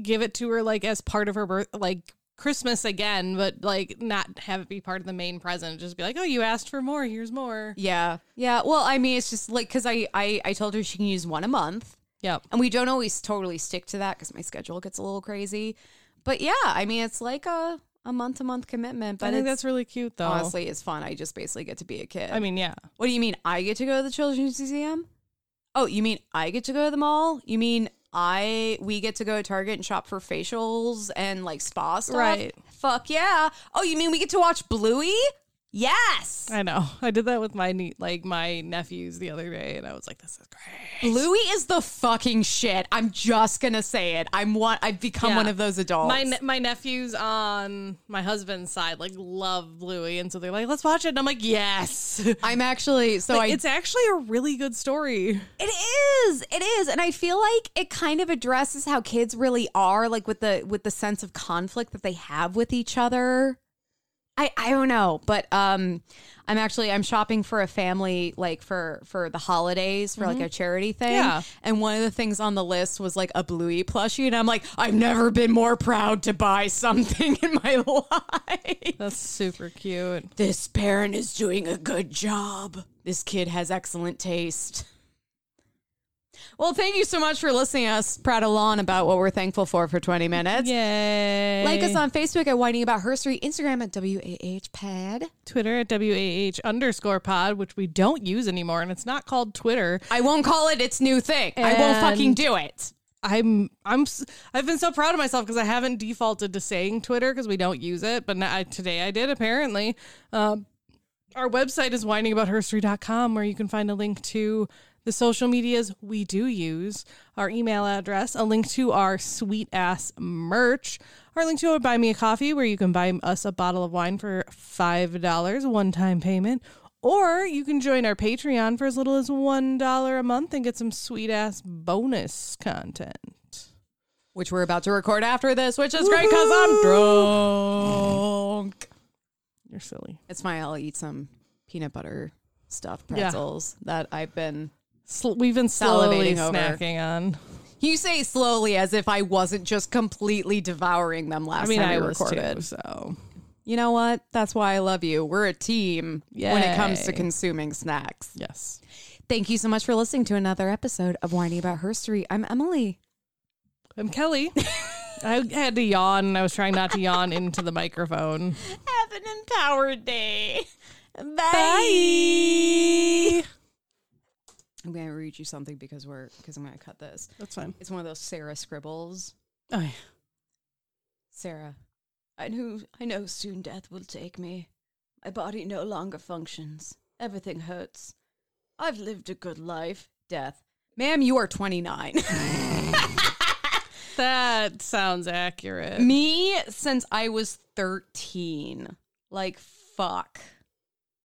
give it to her like as part of her birth, like Christmas again, but like not have it be part of the main present. Just be like, oh, you asked for more. Here's more. Yeah. Yeah. Well, I mean, it's just like, cause I, I, I told her she can use one a month. Yep. And we don't always totally stick to that because my schedule gets a little crazy. But yeah, I mean, it's like a, a month to month commitment. But I think that's really cute, though. honestly, it's fun. I just basically get to be a kid. I mean, yeah. what do you mean? I get to go to the Children's Museum? Oh, you mean I get to go to the mall? You mean I we get to go to Target and shop for facials and like spa stuff? Right. Fuck yeah. Oh, you mean we get to watch Bluey? Yes. I know. I did that with my nie- like my nephews the other day, and I was like, "This is great." Bluey is the fucking shit. I'm just gonna say it. I'm one. I've become Yeah. one of those adults. My ne- my nephews on my husband's side like love Bluey, and so they're like, "Let's watch it." And I'm like, "Yes." I'm actually so Like, I. it's actually a really good story. It is. It is. And I feel like it kind of addresses how kids really are, like with the with the sense of conflict that they have with each other. I I don't know, but um I'm actually I'm shopping for a family like for for the holidays for like a charity thing. Yeah. And one of the things on the list was like a Bluey plushie and I'm like I've never been more proud to buy something in my life. That's super cute. This parent is doing a good job. This kid has excellent taste. Well, thank you so much for listening to us prattle on about what we're thankful for for 20 minutes. Yay! Like us on Facebook at Whining About Herstory, Instagram at WAH Pod, Twitter at WAH underscore pod, which we don't use anymore, and it's not called Twitter. I won't call it its new thing. I won't fucking do it. I'm I'm I've been so proud of myself because I haven't defaulted to saying Twitter because we don't use it, but now, I, today I did apparently. Um, our website is whiningaboutherstory.com where you can find a link to the social medias we do use, our email address, a link to our sweet ass merch, our link to buy me a coffee where you can buy us a bottle of wine for $5 one time payment. Or you can join our Patreon for as little as $1 a month and get some sweet ass bonus content. Which we're about to record after this, which is great because I'm drunk. You're silly. It's fine. I'll eat some peanut butter stuffed Yeah. pretzels that I've been. Sl- we've been slowly Salivating over. snacking on. You say slowly as if I wasn't just completely devouring them last I mean, time we I was recorded. too, so You know what? That's why I love you. We're a team when it comes to consuming snacks. yes. Thank you so much for listening to another episode of Whining About Herstory. I'm Emily. I'm Kelley. I had to yawn and I was trying not to yawn into the microphone. Have an empowered day. Bye. Bye. I'm gonna read you something because we're because I'm gonna cut this. That's fine. It's one of those Sarah scribbles. Oh, yeah. Sarah, I know I know soon death will take me. My body no longer functions. Everything hurts. I've lived a good life. Death. Ma'am, you are 29. That sounds accurate. Me since I was 13. Like fuck.